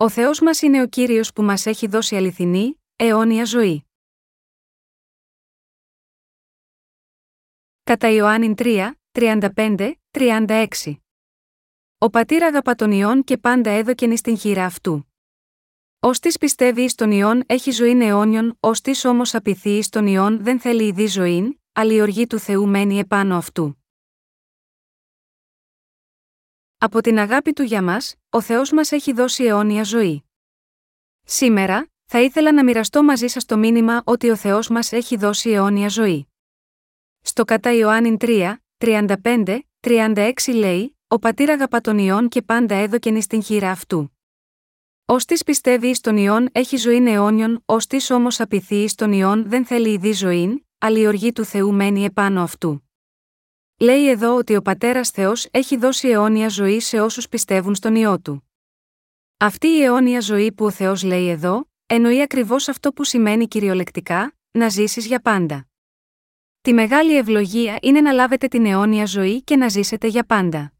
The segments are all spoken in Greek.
Ο Θεός μας είναι ο κύριος που μας έχει δώσει αληθινή, αιώνια ζωή. Κατά Ιωάννην 3, 35, 36. Ο πατήρ αγαπά τον Ιών και πάντα έδωκεν εις την χείρα αυτού. Ω της πιστεύει εις τον Ιών έχει ζωή αιώνιον, ως της όμως απειθεί εις τον Ιών δεν θέλει η δι ζωή, αλλά η οργή του Θεού μένει επάνω αυτού. Από την αγάπη του για μας, ο Θεός μας έχει δώσει αιώνια ζωή. Σήμερα, θα ήθελα να μοιραστώ μαζί σας το μήνυμα ότι ο Θεός μας έχει δώσει αιώνια ζωή. Στο κατά Ιωάννην 3, 35, 36 λέει: Ο πατήρ αγαπά τον Ιών και πάντα έδωκεν εις την χείρα αυτού. Ω της πιστεύει εις τον Ιών έχει ζωή αιώνιον, ως της όμως απειθεί εις τον Ιών δεν θέλει η δι ζωή, αλλά η οργή του Θεού μένει επάνω αυτού. Λέει εδώ ότι ο πατέρας Θεός έχει δώσει αιώνια ζωή σε όσους πιστεύουν στον ιό του. Αυτή η αιώνια ζωή που ο Θεός λέει εδώ, εννοεί ακριβώς αυτό που σημαίνει κυριολεκτικά, να ζήσεις για πάντα. Τη μεγάλη ευλογία είναι να λάβετε την αιώνια ζωή και να ζήσετε για πάντα.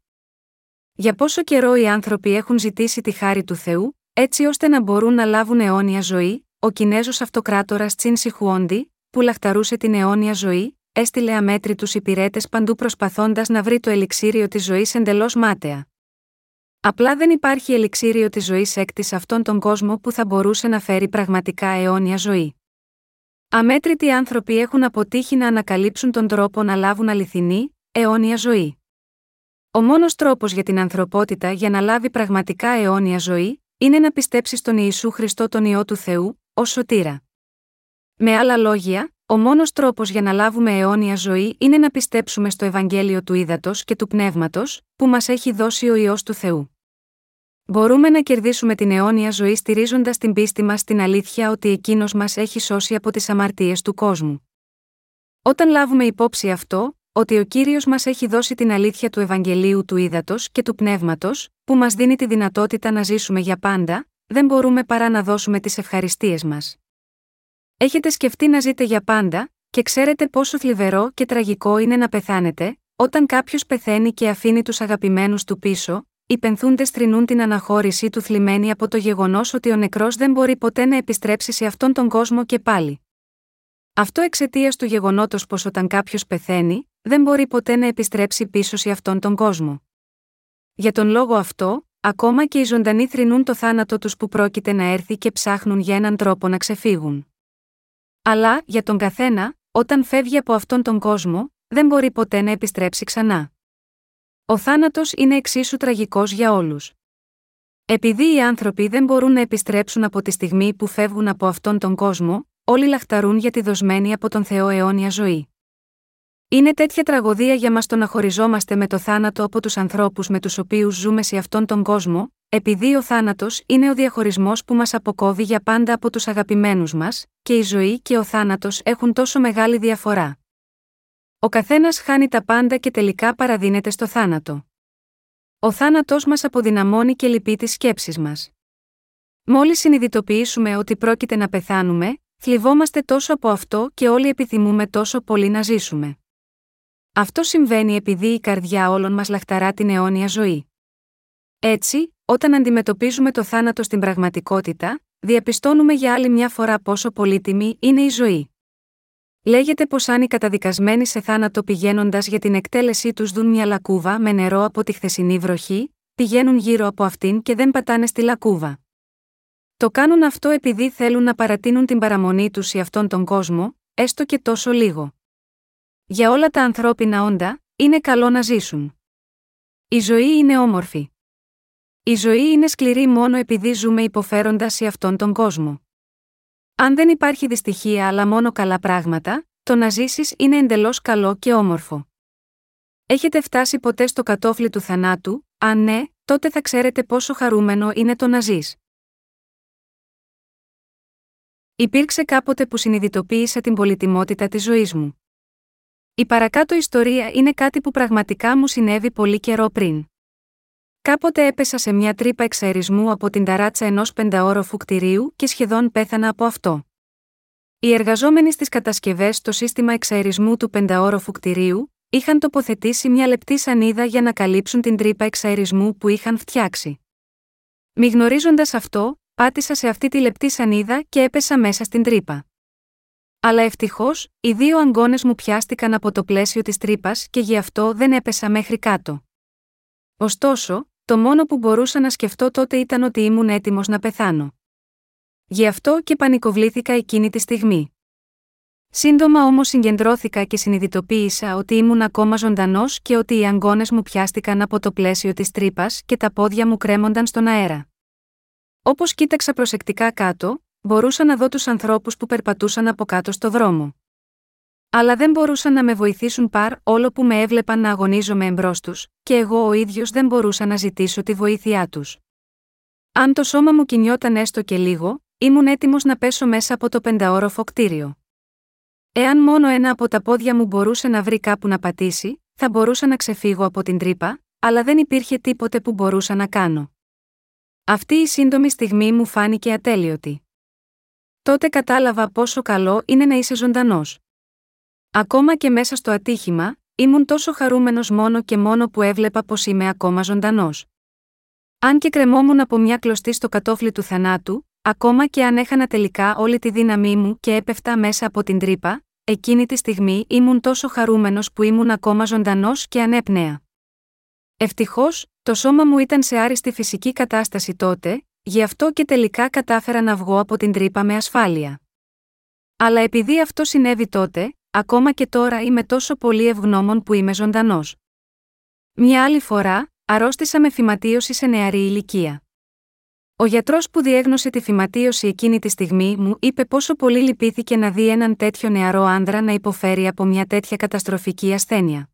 Για πόσο καιρό οι άνθρωποι έχουν ζητήσει τη χάρη του Θεού, έτσι ώστε να μπορούν να λάβουν αιώνια ζωή, ο Κινέζος Αυτοκράτορας Τσιν Σιχουόντι, που λαχταρούσε την αιώνια ζωή, έστειλε αμέτρητους υπηρέτε παντού προσπαθώντας να βρει το ελιξίριο της ζωής εντελώς μάταια. Απλά δεν υπάρχει ελιξίριο της ζωής έκτη σε αυτόν τον κόσμο που θα μπορούσε να φέρει πραγματικά αιώνια ζωή. Αμέτρητοι άνθρωποι έχουν αποτύχει να ανακαλύψουν τον τρόπο να λάβουν αληθινή, αιώνια ζωή. Ο μόνος τρόπος για την ανθρωπότητα για να λάβει πραγματικά αιώνια ζωή, είναι να πιστέψει στον Ιησού Χριστό τον ιό του Θεού, ως σωτήρα. Με άλλα λόγια, ο μόνος τρόπος για να λάβουμε αιώνια ζωή είναι να πιστέψουμε στο Ευαγγέλιο του Ήδατος και του Πνεύματος, που μας έχει δώσει ο ιό του Θεού. Μπορούμε να κερδίσουμε την αιώνια ζωή στηρίζοντας την πίστη μας στην αλήθεια ότι εκείνος μας έχει σώσει από τις αμαρτίες του κόσμου. Όταν λάβουμε υπόψη αυτό, ότι ο κύριος μας έχει δώσει την αλήθεια του Ευαγγελίου του Ήδατος και του Πνεύματος, που μας δίνει τη δυνατότητα να ζήσουμε για πάντα, δεν μπορούμε παρά να δώσουμε τις ευχαριστίες μας. Έχετε σκεφτεί να ζείτε για πάντα, και ξέρετε πόσο θλιβερό και τραγικό είναι να πεθάνετε, όταν κάποιος πεθαίνει και αφήνει τους αγαπημένους του πίσω, οι πενθούντες τρινούν την αναχώρησή του θλιμμένη από το γεγονός ότι ο νεκρός δεν μπορεί ποτέ να επιστρέψει σε αυτόν τον κόσμο και πάλι. Αυτό εξαιτίας του γεγονότος πως όταν κάποιος πεθαίνει, δεν μπορεί ποτέ να επιστρέψει πίσω σε αυτόν τον κόσμο. Για τον λόγο αυτό, ακόμα και οι ζωντανοί θρυνούν το θάνατο τους που πρόκειται να έρθει και ψάχνουν για έναν τρόπο να ξεφύγουν. Αλλά, για τον καθένα, όταν φεύγει από αυτόν τον κόσμο, δεν μπορεί ποτέ να επιστρέψει ξανά. Ο θάνατος είναι εξίσου τραγικός για όλους. Επειδή οι άνθρωποι δεν μπορούν να επιστρέψουν από τη στιγμή που φεύγουν από αυτόν τον κόσμο, όλοι λαχταρούν για τη δοσμένη από τον Θεό αιώνια ζωή. Είναι τέτοια τραγωδία για μας το να χωριζόμαστε με το θάνατο από τους ανθρώπους με τους οποίους ζούμε σε αυτόν τον κόσμο, επειδή ο θάνατος είναι ο διαχωρισμός που μας αποκόβει για πάντα από τους αγαπημένους μας, και η ζωή και ο θάνατος έχουν τόσο μεγάλη διαφορά. Ο καθένας χάνει τα πάντα και τελικά παραδίνεται στο θάνατο. Ο θάνατός μας αποδυναμώνει και λυπεί τις σκέψεις μας. Μόλις συνειδητοποιήσουμε ότι πρόκειται να πεθάνουμε, θλιβόμαστε τόσο από αυτό και όλοι επιθυμούμε τόσο πολύ να ζήσουμε. Αυτό συμβαίνει επειδή η καρδιά όλων μας λαχταρά την αιώνια ζωή. Έτσι, όταν αντιμετωπίζουμε το θάνατο στην πραγματικότητα, διαπιστώνουμε για άλλη μια φορά πόσο πολύτιμη είναι η ζωή. Λέγεται πως αν οι καταδικασμένοι σε θάνατο πηγαίνοντας για την εκτέλεσή τους δουν μια λακκούβα με νερό από τη χθεσινή βροχή, πηγαίνουν γύρω από αυτήν και δεν πατάνε στη λακκούβα. Το κάνουν αυτό επειδή θέλουν να παρατείνουν την παραμονή τους σε αυτόν τον κόσμο, έστω και τόσο λίγο. Για όλα τα ανθρώπινα όντα, είναι καλό να ζήσουν. Η ζωή είναι όμορφη. Η ζωή είναι σκληρή μόνο επειδή ζούμε υποφέροντας σε αυτόν τον κόσμο. Αν δεν υπάρχει δυστυχία αλλά μόνο καλά πράγματα, το να ζήσεις είναι εντελώς καλό και όμορφο. Έχετε φτάσει ποτέ στο κατόφλι του θανάτου, αν ναι, τότε θα ξέρετε πόσο χαρούμενο είναι το να ζεις. Υπήρξε κάποτε που συνειδητοποίησα την πολυτιμότητα της ζωής μου. Η παρακάτω ιστορία είναι κάτι που πραγματικά μου συνέβη πολύ καιρό πριν. Κάποτε έπεσα σε μια τρύπα εξαερισμού από την ταράτσα ενός πενταόροφου κτηρίου και σχεδόν πέθανα από αυτό. Οι εργαζόμενοι στις κατασκευές στο σύστημα εξαερισμού του πενταόροφου κτηρίου είχαν τοποθετήσει μια λεπτή σανίδα για να καλύψουν την τρύπα εξαερισμού που είχαν φτιάξει. Μη γνωρίζοντα αυτό, πάτησα σε αυτή τη λεπτή σανίδα και έπεσα μέσα στην τρύπα. Αλλά ευτυχώς, οι δύο αγκώνε μου πιάστηκαν από το πλαίσιο της τρύπας και γι' αυτό δεν έπεσα μέχρι κάτω. Ωστόσο, το μόνο που μπορούσα να σκεφτώ τότε ήταν ότι ήμουν έτοιμος να πεθάνω. Γι' αυτό και πανικοβλήθηκα εκείνη τη στιγμή. Σύντομα όμως συγκεντρώθηκα και συνειδητοποίησα ότι ήμουν ακόμα ζωντανός και ότι οι αγκώνε μου πιάστηκαν από το πλαίσιο της τρύπας και τα πόδια μου κρέμονταν στον αέρα. Όπως κοίταξα προσεκτικά κάτω, μπορούσα να δω τους ανθρώπους που περπατούσαν από κάτω στο δρόμο. Αλλά δεν μπορούσαν να με βοηθήσουν παρ όλο που με έβλεπαν να αγωνίζομαι εμπρός τους, και εγώ ο ίδιος δεν μπορούσα να ζητήσω τη βοήθειά τους. Αν το σώμα μου κινιόταν έστω και λίγο, ήμουν έτοιμος να πέσω μέσα από το πενταόροφο κτίριο. Εάν μόνο ένα από τα πόδια μου μπορούσε να βρει κάπου να πατήσει, θα μπορούσα να ξεφύγω από την τρύπα, αλλά δεν υπήρχε τίποτε που μπορούσα να κάνω. Αυτή η σύντομη στιγμή μου φάνηκε ατέλειωτη. Τότε κατάλαβα πόσο καλό είναι να είσαι ζωντανός. Ακόμα και μέσα στο ατύχημα, ήμουν τόσο χαρούμενος μόνο και μόνο που έβλεπα πως είμαι ακόμα ζωντανός. Αν και κρεμόμουν από μια κλωστή στο κατόφλι του θανάτου, ακόμα και αν έχανα τελικά όλη τη δύναμή μου και έπεφτα μέσα από την τρύπα, εκείνη τη στιγμή ήμουν τόσο χαρούμενος που ήμουν ακόμα ζωντανός και ανέπνεα. Ευτυχώς, το σώμα μου ήταν σε άριστη φυσική κατάσταση τότε, γι' αυτό και τελικά κατάφερα να βγω από την τρύπα με ασφάλεια. Αλλά επειδή αυτό συνέβη τότε, ακόμα και τώρα είμαι τόσο πολύ ευγνώμων που είμαι ζωντανός. Μια άλλη φορά, αρρώστησα με φυματίωση σε νεαρή ηλικία. Ο γιατρός που διέγνωσε τη φυματίωση εκείνη τη στιγμή μου είπε πόσο πολύ λυπήθηκε να δει έναν τέτοιο νεαρό άνδρα να υποφέρει από μια τέτοια καταστροφική ασθένεια.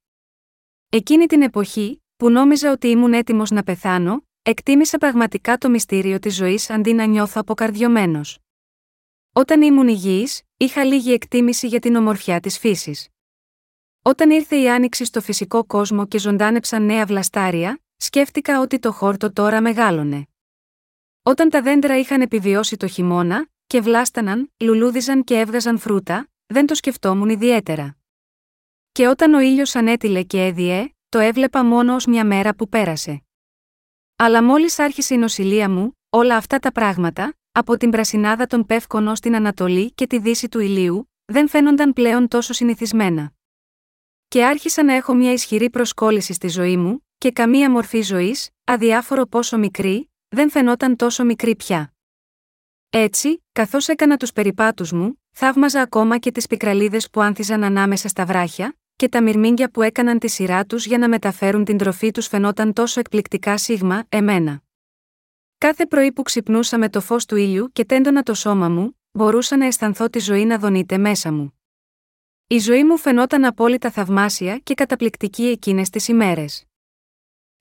Εκείνη την εποχή, που νόμιζα ότι ήμουν έτοιμος να πεθάνω, εκτίμησα πραγματικά το μυστήριο της ζωής αντί να νιώθω αποκαρδιωμένος. Όταν ήμουν υγιής, είχα λίγη εκτίμηση για την ομορφιά της φύσης. Όταν ήρθε η άνοιξη στο φυσικό κόσμο και ζωντάνεψαν νέα βλαστάρια, σκέφτηκα ότι το χόρτο τώρα μεγάλωνε. Όταν τα δέντρα είχαν επιβιώσει το χειμώνα, και βλάσταναν, λουλούδιζαν και έβγαζαν φρούτα, δεν το σκεφτόμουν ιδιαίτερα. Και όταν ο ήλιος ανέτειλε και έδιε, το έβλεπα μόνο ως μια μέρα που πέρασε. Αλλά μόλις άρχισε η νοσηλεία μου, όλα αυτά τα πράγματα, από την πρασινάδα των πεύκων ω την Ανατολή και τη δύση του ηλίου, δεν φαίνονταν πλέον τόσο συνηθισμένα. Και άρχισα να έχω μια ισχυρή προσκόλληση στη ζωή μου, και καμία μορφή ζωής, αδιάφορο πόσο μικρή, δεν φαινόταν τόσο μικρή πια. Έτσι, καθώς έκανα τους περιπάτους μου, θαύμαζα ακόμα και τις πικραλίδες που άνθιζαν ανάμεσα στα βράχια, και τα μυρμήγκια που έκαναν τη σειρά τους για να μεταφέρουν την τροφή τους φαινόταν τόσο εκπληκτικά σίγμα, εμένα. Κάθε πρωί που ξυπνούσα με το φως του ήλιου και τέντονα το σώμα μου, μπορούσα να αισθανθώ τη ζωή να δονείται μέσα μου. Η ζωή μου φαινόταν απόλυτα θαυμάσια και καταπληκτική εκείνες τις ημέρες.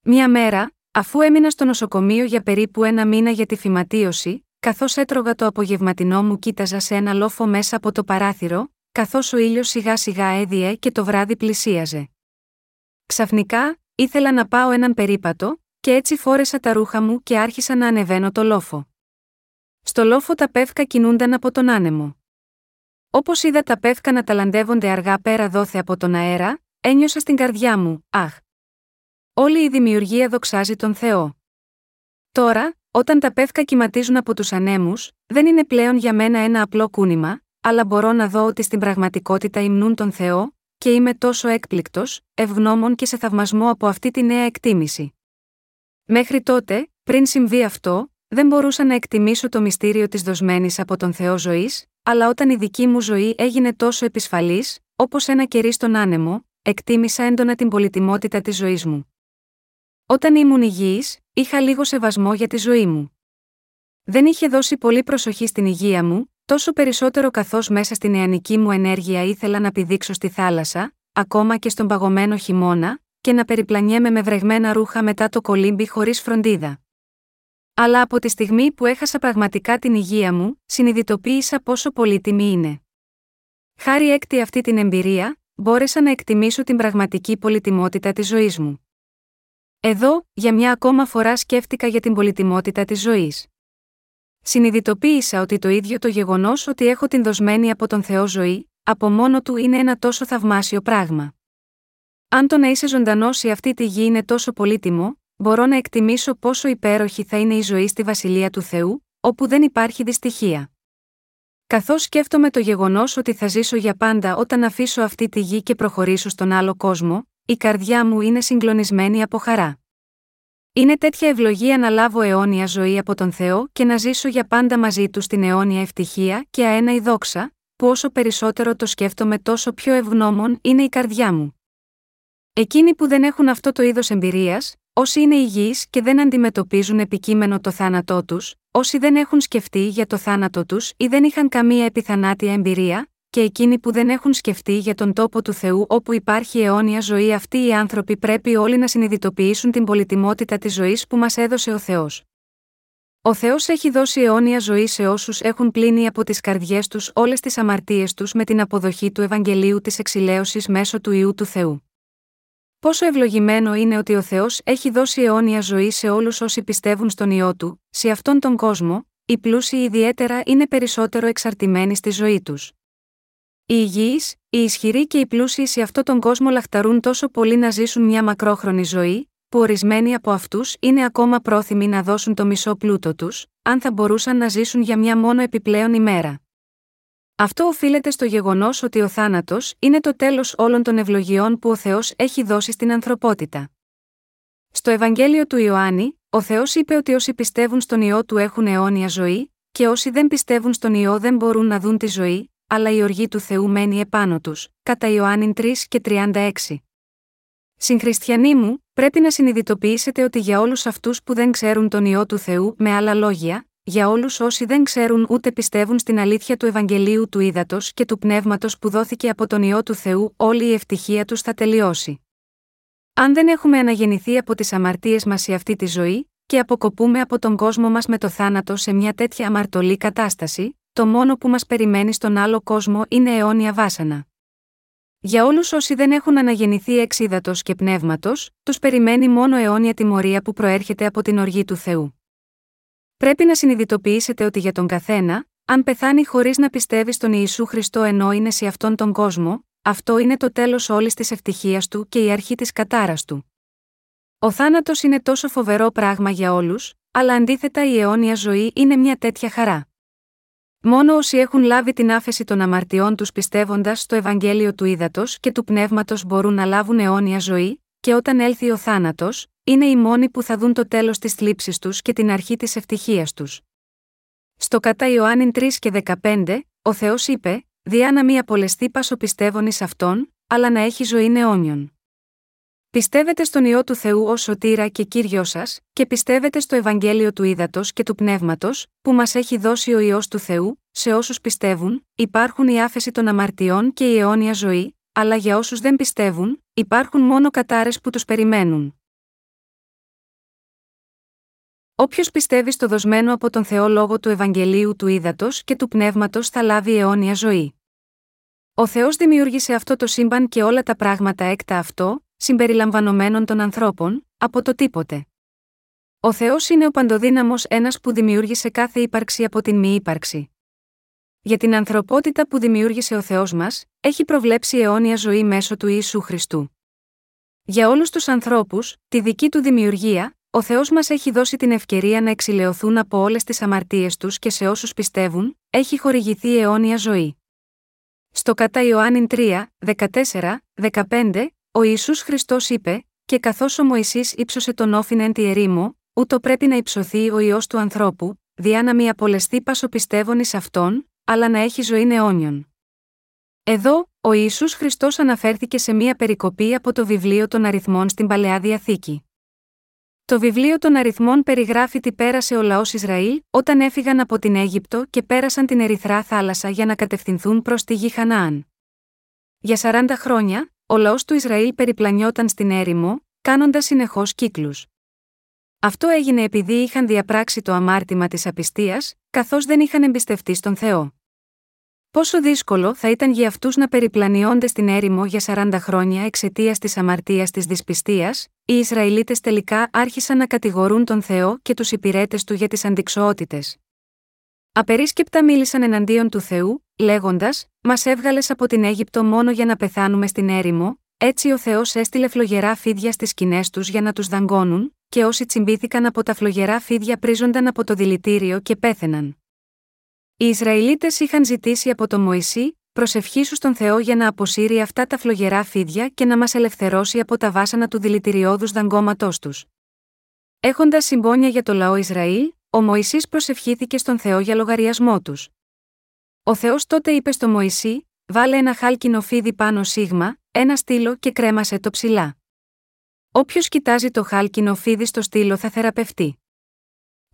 Μία μέρα, Αφού έμεινα στο νοσοκομείο για περίπου ένα μήνα για τη φυματίωση, καθώς έτρωγα το απογευματινό μου κοίταζα σε ένα λόφο μέσα από το παράθυρο, καθώς ο ήλιος σιγά σιγά έδιε και το βράδυ πλησίαζε. Ξαφνικά, ήθελα να πάω έναν περίπατο, και έτσι φόρεσα τα ρούχα μου και άρχισα να ανεβαίνω το λόφο. Στο λόφο τα πεύκα κινούνταν από τον άνεμο. Όπως είδα τα πεύκα να ταλαντεύονται αργά πέρα δόθε από τον αέρα, ένιωσα στην καρδιά μου, αχ, Όλη η δημιουργία δοξάζει τον Θεό. Τώρα, όταν τα πεύκα κυματίζουν από τους ανέμους, δεν είναι πλέον για μένα ένα απλό κούνημα, αλλά μπορώ να δω ότι στην πραγματικότητα υμνούν τον Θεό, και είμαι τόσο έκπληκτος, ευγνώμων και σε θαυμασμό από αυτή τη νέα εκτίμηση. Μέχρι τότε, πριν συμβεί αυτό, δεν μπορούσα να εκτιμήσω το μυστήριο της δοσμένης από τον Θεό ζωής, αλλά όταν η δική μου ζωή έγινε τόσο επισφαλής, όπως ένα κερί στον άνεμο, εκτίμησα έντονα την πολυτιμότητα της ζωής μου. Όταν ήμουν υγιής, είχα λίγο σεβασμό για τη ζωή μου. Δεν είχε δώσει πολύ προσοχή στην υγεία μου, τόσο περισσότερο καθώς μέσα στην νεανική μου ενέργεια ήθελα να πηδήξω στη θάλασσα, ακόμα και στον παγωμένο χειμώνα, και να περιπλανιέμαι με βρεγμένα ρούχα μετά το κολύμπι χωρίς φροντίδα. Αλλά από τη στιγμή που έχασα πραγματικά την υγεία μου, συνειδητοποίησα πόσο πολύτιμη είναι. Χάρη έκτη αυτή την εμπειρία, μπόρεσα να εκτιμήσω την πραγματική πολυτιμότητα της ζωής μου. Εδώ, για μια ακόμα φορά σκέφτηκα για την πολυτιμότητα της ζωής. Συνειδητοποίησα ότι το ίδιο το γεγονός ότι έχω την δοσμένη από τον Θεό ζωή, από μόνο του είναι ένα τόσο θαυμάσιο πράγμα. Αν το να είσαι ζωντανός σε αυτή τη γη είναι τόσο πολύτιμο, μπορώ να εκτιμήσω πόσο υπέροχη θα είναι η ζωή στη βασιλεία του Θεού, όπου δεν υπάρχει δυστυχία. Καθώς σκέφτομαι το γεγονός ότι θα ζήσω για πάντα όταν αφήσω αυτή τη γη και προχωρήσω στον άλλο κόσμο, η καρδιά μου είναι συγκλονισμένη από χαρά. Είναι τέτοια ευλογία να λάβω αιώνια ζωή από τον Θεό και να ζήσω για πάντα μαζί του στην αιώνια ευτυχία και αένα η δόξα, που όσο περισσότερο το σκέφτομαι τόσο πιο ευγνώμων είναι η καρδιά μου. Εκείνοι που δεν έχουν αυτό το είδος εμπειρίας, όσοι είναι υγιείς και δεν αντιμετωπίζουν επικείμενο το θάνατό τους, όσοι δεν έχουν σκεφτεί για το θάνατό τους ή δεν είχαν καμία επιθανάτια εμπειρία, και εκείνοι που δεν έχουν σκεφτεί για τον τόπο του Θεού όπου υπάρχει αιώνια ζωή, αυτοί οι άνθρωποι πρέπει όλοι να συνειδητοποιήσουν την πολυτιμότητα της ζωής που μας έδωσε ο Θεός. Ο Θεός έχει δώσει αιώνια ζωή σε όσους έχουν πλύνει από τις καρδιές τους όλες τις αμαρτίες τους με την αποδοχή του Ευαγγελίου της Εξηλαίωσης μέσω του ιού του Θεού. Πόσο ευλογημένο είναι ότι ο Θεός έχει δώσει αιώνια ζωή σε όλους όσοι πιστεύουν στον ιό του, σε αυτόν τον κόσμο, οι πλούσιοι ιδιαίτερα είναι περισσότερο εξαρτημένοι στη ζωή τους. Οι υγιείς, οι ισχυροί και οι πλούσιοι σε αυτόν τον κόσμο λαχταρούν τόσο πολύ να ζήσουν μια μακρόχρονη ζωή, που ορισμένοι από αυτούς είναι ακόμα πρόθυμοι να δώσουν το μισό πλούτο τους, αν θα μπορούσαν να ζήσουν για μια μόνο επιπλέον ημέρα. Αυτό οφείλεται στο γεγονός ότι ο θάνατος είναι το τέλος όλων των ευλογιών που ο Θεός έχει δώσει στην ανθρωπότητα. Στο Ευαγγέλιο του Ιωάννη, ο Θεός είπε ότι όσοι πιστεύουν στον ιό του έχουν αιώνια ζωή, και όσοι δεν πιστεύουν στον ιό δεν μπορούν να δουν τη ζωή, αλλά η οργή του Θεού μένει επάνω τους, κατά Ιωάννη 3 και 36. Συγχριστιανοί μου, πρέπει να συνειδητοποιήσετε ότι για όλους αυτούς που δεν ξέρουν τον ιό του Θεού, με άλλα λόγια, για όλους όσοι δεν ξέρουν ούτε πιστεύουν στην αλήθεια του Ευαγγελίου του Ήδατος και του Πνεύματος που δόθηκε από τον ιό του Θεού, όλη η ευτυχία τους θα τελειώσει. Αν δεν έχουμε αναγεννηθεί από τις αμαρτίες μας σε αυτή τη ζωή, και αποκοπούμε από τον κόσμο μας με το θάνατο σε μια τέτοια αμαρτωλή κατάσταση, το μόνο που μας περιμένει στον άλλο κόσμο είναι αιώνια βάσανα. Για όλους όσοι δεν έχουν αναγεννηθεί εξ και πνεύματος, τους περιμένει μόνο αιώνια τιμωρία που προέρχεται από την οργή του Θεού. Πρέπει να συνειδητοποιήσετε ότι για τον καθένα, αν πεθάνει χωρίς να πιστεύει στον Ιησού Χριστό ενώ είναι σε αυτόν τον κόσμο, αυτό είναι το τέλος όλης της ευτυχίας του και η αρχή της κατάρας του. Ο θάνατος είναι τόσο φοβερό πράγμα για όλους, αλλά αντίθετα η αιώνια ζωή είναι μια τέτοια χαρά. Μόνο όσοι έχουν λάβει την άφεση των αμαρτιών τους πιστεύοντας στο Ευαγγέλιο του Ήδατος και του Πνεύματος μπορούν να λάβουν αιώνια ζωή, και όταν έλθει ο θάνατος, είναι οι μόνοι που θα δουν το τέλος της θλίψης τους και την αρχή της ευτυχίας τους. Στο κατά Ιωάννη 3 και 15, ο Θεός είπε: Διά να μη απολεστεί πάσο πιστεύων ει αυτόν, αλλά να έχει ζωή αιώνιον. Πιστεύετε στον ιό του Θεού ως σωτήρα και κύριο σας, και πιστεύετε στο Ευαγγέλιο του Ήδατος και του Πνεύματος, που μας έχει δώσει ο ιό του Θεού, σε όσους πιστεύουν, υπάρχουν η άφεση των αμαρτιών και η αιώνια ζωή, αλλά για όσους δεν πιστεύουν, υπάρχουν μόνο κατάρες που τους περιμένουν. Όποιος πιστεύει στο δοσμένο από τον Θεό λόγο του Ευαγγελίου του Ήδατος και του Πνεύματος θα λάβει αιώνια ζωή. Ο Θεός δημιούργησε αυτό το σύμπαν και όλα τα πράγματα έκτα αυτό, συμπεριλαμβανομένων των ανθρώπων, από το τίποτε. Ο Θεός είναι ο παντοδύναμος ένας που δημιούργησε κάθε ύπαρξη από την μη ύπαρξη. Για την ανθρωπότητα που δημιούργησε ο Θεός μας, έχει προβλέψει αιώνια ζωή μέσω του Ιησού Χριστού. Για όλους τους ανθρώπους, τη δική του δημιουργία, ο Θεός μας έχει δώσει την ευκαιρία να εξηλαιωθούν από όλες τις αμαρτίες τους και σε όσους πιστεύουν, έχει χορηγηθεί αιώνια ζωή. Στο κατά Ιωάννη 3, 14, 15, ο Ιησούς Χριστός είπε: Και καθώς ο Μωυσής ύψωσε τον όφιν εν τη ερήμο, ούτω πρέπει να υψωθεί ο ιό του ανθρώπου, διά να μη απολεστεί πάσο πιστεύων εις αυτόν, αλλά να έχει ζωή αιώνιον. Εδώ, ο Ιησούς Χριστός αναφέρθηκε σε μία περικοπή από το βιβλίο των αριθμών στην Παλαιά Διαθήκη. Το βιβλίο των αριθμών περιγράφει τι πέρασε ο λαός Ισραήλ όταν έφυγαν από την Αίγυπτο και πέρασαν την Ερυθρά θάλασσα για να κατευθυνθούν προς τη γη Χανάαν. Για 40 χρόνια, ο λαός του Ισραήλ περιπλανιόταν στην έρημο, κάνοντας συνεχώς κύκλους. Αυτό έγινε επειδή είχαν διαπράξει το αμάρτημα της απιστίας, καθώς δεν είχαν εμπιστευτεί στον Θεό. Πόσο δύσκολο θα ήταν για αυτούς να περιπλανιόνται στην έρημο για 40 χρόνια εξαιτίας της αμαρτίας της δυσπιστίας, οι Ισραηλίτες τελικά άρχισαν να κατηγορούν τον Θεό και τους υπηρέτες του για τις αντικσοότητες. Απερίσκεπτα μίλησαν εναντίον του Θεού, λέγοντας: Μας έβγαλες από την Αίγυπτο μόνο για να πεθάνουμε στην έρημο, έτσι ο Θεός έστειλε φλογερά φίδια στις σκηνές τους για να τους δαγκώνουν, και όσοι τσιμπήθηκαν από τα φλογερά φίδια πρίζονταν από το δηλητήριο και πέθαιναν. Οι Ισραηλίτες είχαν ζητήσει από τον Μωυσή, προσευχήσου στον Θεό για να αποσύρει αυτά τα φλογερά φίδια και να μας ελευθερώσει από τα βάσανα του δηλητηριώδους δαγκώματός τους. Έχοντας συμπόνια για το λαό Ισραήλ, ο Μωυσής προσευχήθηκε στον Θεό για λογαριασμό τους. Ο Θεός τότε είπε στο Μωυσή: Βάλε ένα χάλκινο φίδι πάνω σίγμα, ένα στήλο και κρέμασε το ψηλά. Όποιος κοιτάζει το χάλκινο φίδι στο στήλο θα θεραπευτεί.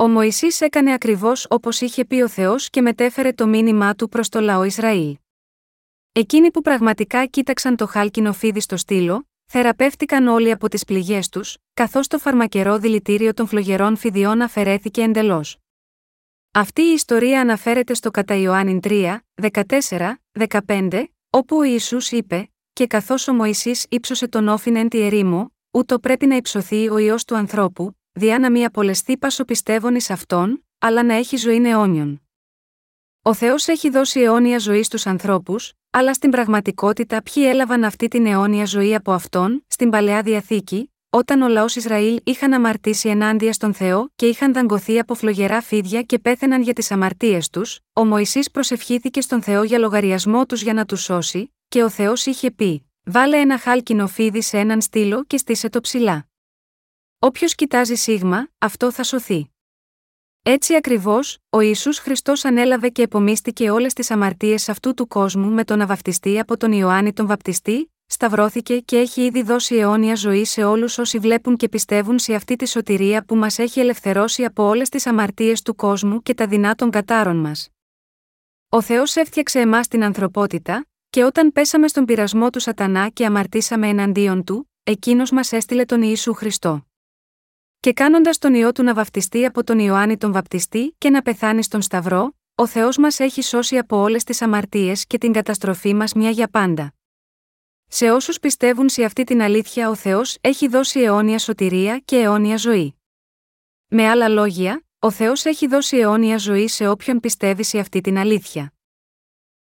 Ο Μωυσής έκανε ακριβώς όπως είχε πει ο Θεός και μετέφερε το μήνυμά του προς το λαό Ισραήλ. Εκείνοι που πραγματικά κοίταξαν το χάλκινο φίδι στο στήλο, θεραπεύτηκαν όλοι από τις πληγές τους, καθώς το φαρμακερό δηλητήριο των φλογερών φιδιών αφαιρέθηκε εντελώς. Αυτή η ιστορία αναφέρεται στο κατά Ιωάννη 3, 14, 15, όπου ο Ιησούς είπε: Και καθώς ο Μωυσής ύψωσε τον όφιν εν τη ερήμο, ούτω πρέπει να υψωθεί ο ιό του ανθρώπου, διά να μη απολεστεί πάσο πιστεύων εις αυτόν, αλλά να έχει ζωή αιώνιον. Ο Θεός έχει δώσει αιώνια ζωή στους ανθρώπους, αλλά στην πραγματικότητα ποιοι έλαβαν αυτή την αιώνια ζωή από αυτόν, στην παλαιά διαθήκη, όταν ο λαός Ισραήλ είχαν αμαρτήσει ενάντια στον Θεό και είχαν δαγκωθεί από φλογερά φίδια και πέθαιναν για τις αμαρτίες τους, ο Μωυσής προσευχήθηκε στον Θεό για λογαριασμό τους για να τους σώσει, και ο Θεός είχε πει: Βάλε ένα χάλκινο φίδι σε έναν στήλο και στήσε το ψηλά. Όποιος κοιτάζει σίγμα, αυτό θα σωθεί. Έτσι ακριβώς, ο Ιησούς Χριστός ανέλαβε και επομίστηκε όλες τις αμαρτίες αυτού του κόσμου με τον αβαπτιστή από τον Ιωάννη τον Βαπτιστή, σταυρώθηκε και έχει ήδη δώσει αιώνια ζωή σε όλους όσοι βλέπουν και πιστεύουν σε αυτή τη σωτηρία που μας έχει ελευθερώσει από όλες τις αμαρτίες του κόσμου και τα δεινά των κατάρων μας. Ο Θεός έφτιαξε εμάς την ανθρωπότητα, και όταν πέσαμε στον πειρασμό του Σατανά και αμαρτήσαμε εναντίον του, εκείνος μας έστειλε τον Ιησού Χριστό. Και κάνοντας τον ιό του να βαφτιστεί από τον Ιωάννη τον Βαπτιστή και να πεθάνει στον Σταυρό, ο Θεός μας έχει σώσει από όλες τις αμαρτίες και την καταστροφή μας μια για πάντα. Σε όσους πιστεύουν σε αυτή την αλήθεια, ο Θεός έχει δώσει αιώνια σωτηρία και αιώνια ζωή. Με άλλα λόγια, ο Θεός έχει δώσει αιώνια ζωή σε όποιον πιστεύει σε αυτή την αλήθεια.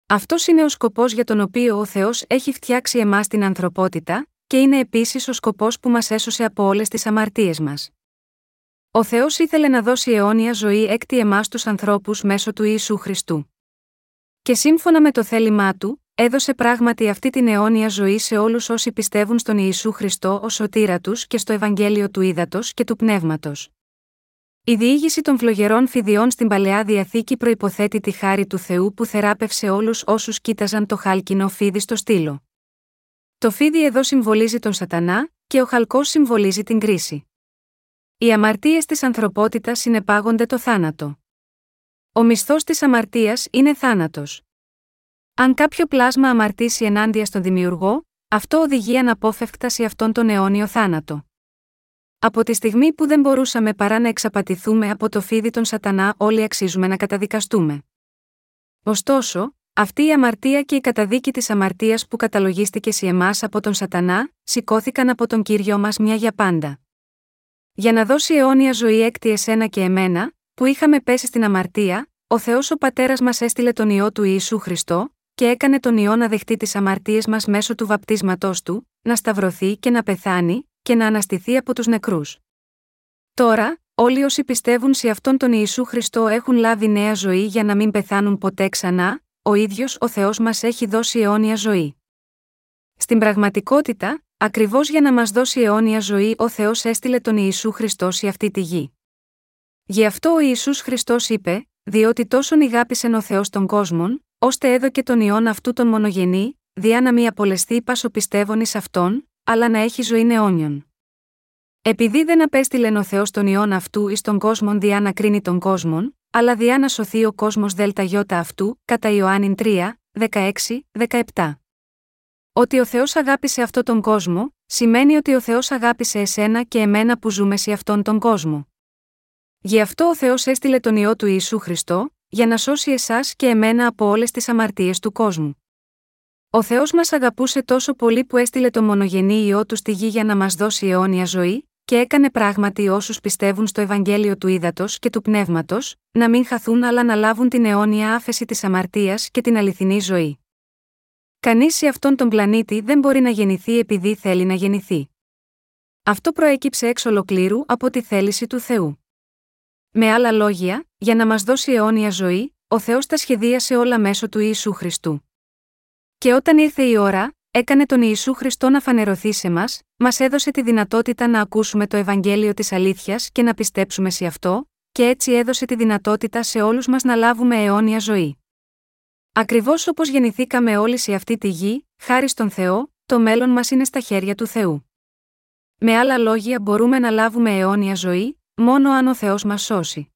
Αυτός είναι ο σκοπός για τον οποίο ο Θεός έχει φτιάξει εμάς την ανθρωπότητα, και είναι επίσης ο σκοπός που μας έσωσε από όλες τις αμαρτίες μας. Ο Θεός ήθελε να δώσει αιώνια ζωή έκτη εμάς τους ανθρώπους μέσω του Ιησού Χριστού. Και σύμφωνα με το θέλημά του, έδωσε πράγματι αυτή την αιώνια ζωή σε όλους όσοι πιστεύουν στον Ιησού Χριστό ως σωτήρα τους και στο Ευαγγέλιο του Ήδατος και του Πνεύματος. Η διήγηση των φλογερών φιδιών στην παλαιά διαθήκη προποθέτει τη χάρη του Θεού που θεράπευσε όλους όσους κοίταζαν το χάλκινο φίδι στο στήλο. Το φίδι εδώ συμβολίζει τον Σατανά, και ο χαλκός συμβολίζει την κρίση. Οι αμαρτίες της ανθρωπότητας συνεπάγονται το θάνατο. Ο μισθός της αμαρτίας είναι θάνατος. Αν κάποιο πλάσμα αμαρτήσει ενάντια στον δημιουργό, αυτό οδηγεί αναπόφευκτα σε αυτόν τον αιώνιο θάνατο. Από τη στιγμή που δεν μπορούσαμε παρά να εξαπατηθούμε από το φίδι των Σατανά, όλοι αξίζουμε να καταδικαστούμε. Ωστόσο, αυτή η αμαρτία και η καταδίκη της αμαρτίας που καταλογίστηκε σε εμάς από τον Σατανά, σηκώθηκαν από τον κύριο μας μια για πάντα. Για να δώσει αιώνια ζωή έκτη εσένα και εμένα, που είχαμε πέσει στην αμαρτία, ο Θεός ο Πατέρας μας έστειλε τον ιό του Ιησού Χριστό, και έκανε τον ιό να δεχτεί τις αμαρτίες μας μέσω του βαπτίσματός του, να σταυρωθεί και να πεθάνει, και να αναστηθεί από τους νεκρούς. Τώρα, όλοι όσοι πιστεύουν σε αυτόν τον Ιησού Χριστό έχουν λάβει νέα ζωή για να μην πεθάνουν ποτέ ξανά, ο ίδιος ο Θεός μας έχει δώσει αιώνια ζωή. Στην πραγματικότητα, ακριβώς για να μας δώσει αιώνια ζωή, ο Θεός έστειλε τον Ιησού Χριστό σε αυτή τη γη. Γι' αυτό ο Ιησούς Χριστός είπε: Διότι τόσον ηγάπησε ο Θεός τον κόσμον, ώστε έδωκε τον ιόν αυτού τον μονογενή, διά να μη απολεστεί πάσο πιστεύων εις αυτόν, αλλά να έχει ζωή αιώνιον. Επειδή δεν απέστειλεν ο Θεός τον ιόν αυτού εις τον κόσμον διά να κρίνει τον κόσμον, αλλά διά να σωθεί ο κόσμος ΔΙ αυτού, κατά Ιωάννη 3, 16, 17. Ότι ο Θεός αγάπησε αυτόν τον κόσμο, σημαίνει ότι ο Θεός αγάπησε εσένα και εμένα που ζούμε σε αυτόν τον κόσμο. Γι' αυτό ο Θεός έστειλε τον ιό του Ιησού Χριστό, για να σώσει εσάς και εμένα από όλες τις αμαρτίες του κόσμου. Ο Θεός μας αγαπούσε τόσο πολύ που έστειλε το μονογενή ιό του στη γη για να μας δώσει αιώνια ζωή, και έκανε πράγματι όσους πιστεύουν στο Ευαγγέλιο του Ήδατος και του Πνεύματος, να μην χαθούν αλλά να λάβουν την αιώνια άφεση της αμαρτίας και την αληθινή ζωή. Κανείς σε αυτόν τον πλανήτη δεν μπορεί να γεννηθεί επειδή θέλει να γεννηθεί. Αυτό προέκυψε εξ ολοκλήρου από τη θέληση του Θεού. Με άλλα λόγια, για να μας δώσει αιώνια ζωή, ο Θεός τα σχεδίασε όλα μέσω του Ιησού Χριστού. Και όταν ήρθε η ώρα, έκανε τον Ιησού Χριστό να φανερωθεί σε μας, μας έδωσε τη δυνατότητα να ακούσουμε το Ευαγγέλιο της αλήθειας και να πιστέψουμε σε αυτό, και έτσι έδωσε τη δυνατότητα σε όλους μας να λάβουμε αιώνια ζωή. Ακριβώς όπως γεννηθήκαμε όλοι σε αυτή τη γη, χάρη στον Θεό, το μέλλον μας είναι στα χέρια του Θεού. Με άλλα λόγια, μπορούμε να λάβουμε αιώνια ζωή, μόνο αν ο Θεός μας σώσει.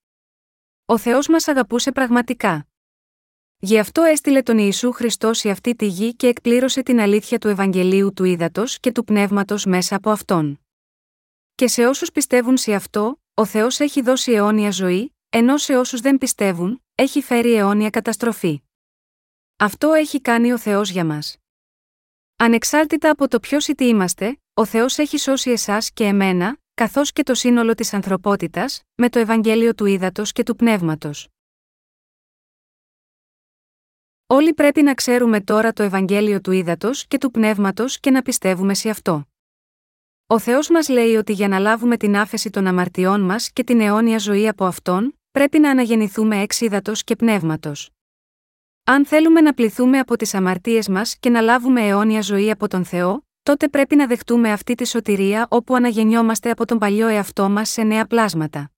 Ο Θεός μας αγαπούσε πραγματικά. Γι' αυτό έστειλε τον Ιησού Χριστό σε αυτή τη γη και εκπλήρωσε την αλήθεια του Ευαγγελίου του Ήδατος και του Πνεύματος μέσα από αυτόν. Και σε όσους πιστεύουν σε αυτό, ο Θεός έχει δώσει αιώνια ζωή, ενώ σε όσους δεν πιστεύουν, έχει φέρει αιώνια καταστροφή. Αυτό έχει κάνει ο Θεός για μας. Ανεξάρτητα από το ποιος ή τι είμαστε, ο Θεός έχει σώσει εσάς και εμένα, καθώς και το σύνολο της ανθρωπότητας, με το Ευαγγέλιο του Ήδατος και του Πνεύματος. Όλοι πρέπει να ξέρουμε τώρα το Ευαγγέλιο του Ήδατος και του Πνεύματος και να πιστεύουμε σε αυτό. Ο Θεός μας λέει ότι για να λάβουμε την άφεση των αμαρτιών μας και την αιώνια ζωή από αυτόν, πρέπει να αναγεννηθούμε εξ ύδατο και πνεύματος. Αν θέλουμε να πληθούμε από τις αμαρτίες μας και να λάβουμε αιώνια ζωή από τον Θεό, τότε πρέπει να δεχτούμε αυτή τη σωτηρία όπου αναγεννιόμαστε από τον παλιό εαυτό μας σε νέα πλάσματα.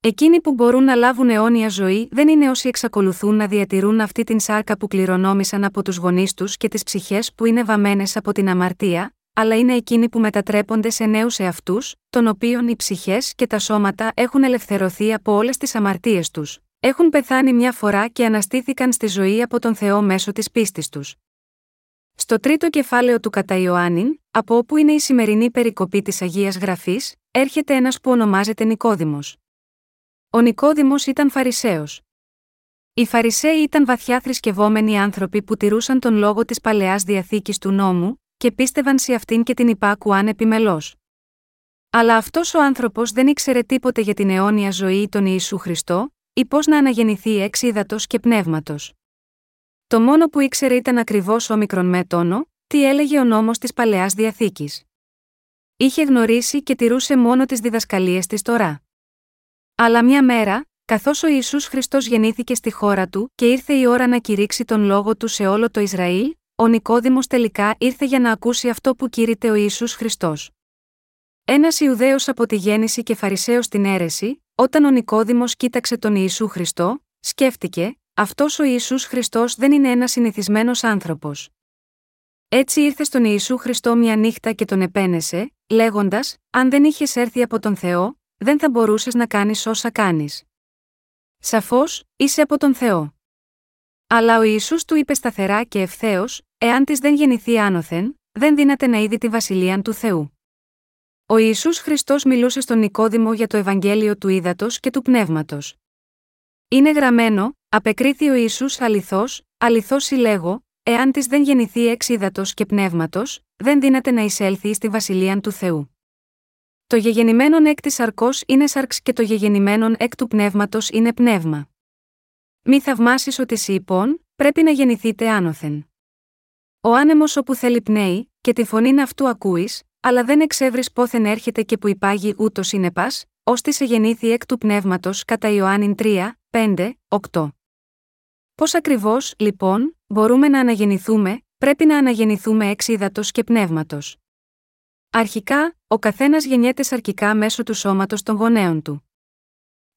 Εκείνοι που μπορούν να λάβουν αιώνια ζωή δεν είναι όσοι εξακολουθούν να διατηρούν αυτή την σάρκα που κληρονόμησαν από τους γονείς τους και τις ψυχές που είναι βαμμένες από την αμαρτία, αλλά είναι εκείνοι που μετατρέπονται σε νέους εαυτούς, των οποίων οι ψυχές και τα σώματα έχουν ελευθερωθεί από όλες τις αμαρτίες τους, έχουν πεθάνει μια φορά και αναστήθηκαν στη ζωή από τον Θεό μέσω της πίστης τους. Στο τρίτο κεφάλαιο του κατά Ιωάννην, από όπου είναι η σημερινή περικοπή της Αγίας Γραφής, έρχεται ένας που ονομάζεται Νικόδημος. Ο Νικόδημος ήταν Φαρισαίος. Οι Φαρισαίοι ήταν βαθιά θρησκευόμενοι άνθρωποι που τηρούσαν τον λόγο της παλαιάς διαθήκης του νόμου, και πίστευαν σε αυτήν και την υπάκουαν επιμελώς. Αλλά αυτός ο άνθρωπος δεν ήξερε τίποτε για την αιώνια ζωή των Ιησού Χριστό, ή πώς να αναγεννηθεί εξ ύδατο και πνεύματος. Το μόνο που ήξερε ήταν ακριβώς όμικρον με τόνο, τι έλεγε ο νόμος της παλαιάς διαθήκης. Είχε γνωρίσει και τηρούσε μόνο τις διδασκαλίες της τώρα. Αλλά μια μέρα, καθώς ο Ιησούς Χριστός γεννήθηκε στη χώρα του και ήρθε η ώρα να κηρύξει τον λόγο του σε όλο το Ισραήλ, ο Νικόδημος τελικά ήρθε για να ακούσει αυτό που κήρυτε ο Ιησούς Χριστός. Ένας Ιουδαίος από τη γέννηση και Φαρισαίο στην αίρεση, όταν ο Νικόδημος κοίταξε τον Ιησού Χριστό, σκέφτηκε, αυτός ο Ιησούς Χριστός δεν είναι ένας συνηθισμένος άνθρωπος. Έτσι ήρθε στον Ιησού Χριστό μια νύχτα και τον επένεσε, λέγοντας: Αν δεν είχες έρθει από τον Θεό, δεν θα μπορούσες να κάνεις όσα κάνεις. Σαφώς, είσαι από τον Θεό. Αλλά ο Ιησούς του είπε σταθερά και ευθέως: Εάν της δεν γεννηθεί άνωθεν, δεν δύναται να είδει τη βασιλεία του Θεού. Ο Ιησούς Χριστός μιλούσε στον Νικόδημο για το Ευαγγέλιο του ύδατο και του πνεύματος. Είναι γραμμένο, απεκρίθη ο Ιησούς αληθώς, αληθώς συλλέγω, εάν της δεν γεννηθεί εξ ύδατο και πνεύματος, δεν δύναται να εισέλθει στη βασιλεία του Θεού. Το γεγεννημένον εκ της αρκό είναι σαρξ και το γεγεννημένον εκ του πνεύματος είναι πνεύμα. Μη θαυμάσεις ότι σοι λοιπόν, πρέπει να γεννηθείτε άνωθεν. Ο άνεμος όπου θέλει πνέει, και τη φωνή αυτού ακούεις, αλλά δεν εξεύρεις πόθεν έρχεται και που υπάγει ούτως είναι πα, ώστε σε γεννήθη εκ του πνεύματος κατά Ιωάννην 3, 5, 8. Πώς ακριβώς, λοιπόν, μπορούμε να αναγεννηθούμε, πρέπει να αναγεννηθούμε εξ ύδατος και πνεύματος. Αρχικά, ο καθένας γεννιέται σαρκικά μέσω του σώματος των γονέων του.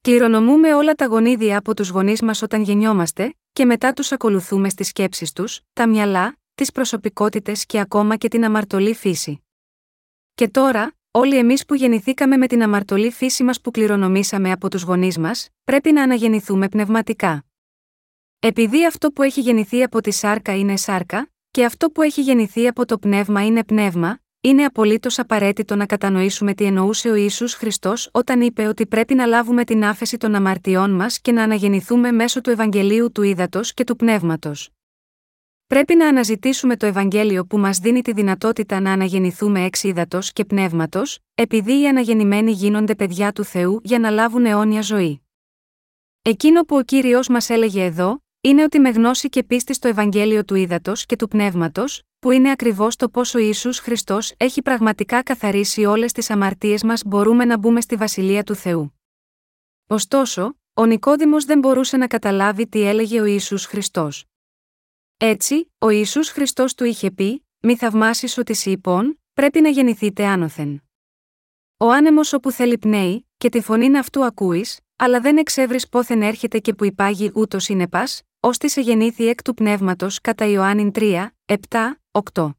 Κληρονομούμε όλα τα γονίδια από τους γονείς μας όταν γεννιόμαστε, και μετά τους ακολουθούμε στις σκέψεις τους, τα μυαλά, τις προσωπικότητες και ακόμα και την αμαρτωλή φύση. Και τώρα, όλοι εμείς που γεννηθήκαμε με την αμαρτωλή φύση μας που κληρονομήσαμε από τους γονείς μας, πρέπει να αναγεννηθούμε πνευματικά. Επειδή αυτό που έχει γεννηθεί από τη σάρκα είναι σάρκα, και αυτό που έχει γεννηθεί από το πνεύμα είναι πνεύμα, είναι απολύτως απαραίτητο να κατανοήσουμε τι εννοούσε ο Ισού Χριστός όταν είπε ότι πρέπει να λάβουμε την άφεση των αμαρτιών μας και να αναγεννηθούμε μέσω του Ευαγγελίου του Ήδατος και του Πνεύματος. Πρέπει να αναζητήσουμε το Ευαγγέλιο που μας δίνει τη δυνατότητα να αναγεννηθούμε εξ ύδατος και πνεύματος, επειδή οι αναγεννημένοι γίνονται παιδιά του Θεού για να λάβουν αιώνια ζωή. Εκείνο που ο κύριος μας έλεγε εδώ, είναι ότι με γνώση και πίστη στο Ευαγγέλιο του Ήδατο και του Πνεύματος, που είναι ακριβώς το πόσο Ιησούς Χριστός έχει πραγματικά καθαρίσει όλες τις αμαρτίες μας, μπορούμε να μπούμε στη βασιλεία του Θεού. Ωστόσο, ο Νικόδημος δεν μπορούσε να καταλάβει τι έλεγε ο Ιησούς Χριστός. Έτσι, ο Ιησούς Χριστός του είχε πει: Μη θαυμάσεις ότι λοιπόν, πρέπει να γεννηθείτε άνωθεν. Ο άνεμος όπου θέλει πνέει, και τη φωνή αυτού ακούεις, αλλά δεν εξεύρεις πόθεν έρχεται και που υπάγει ούτως είναι πας, ώστε σε γεννήθη εκ του πνεύματος κατά Ιωάννην 3, 7, 8.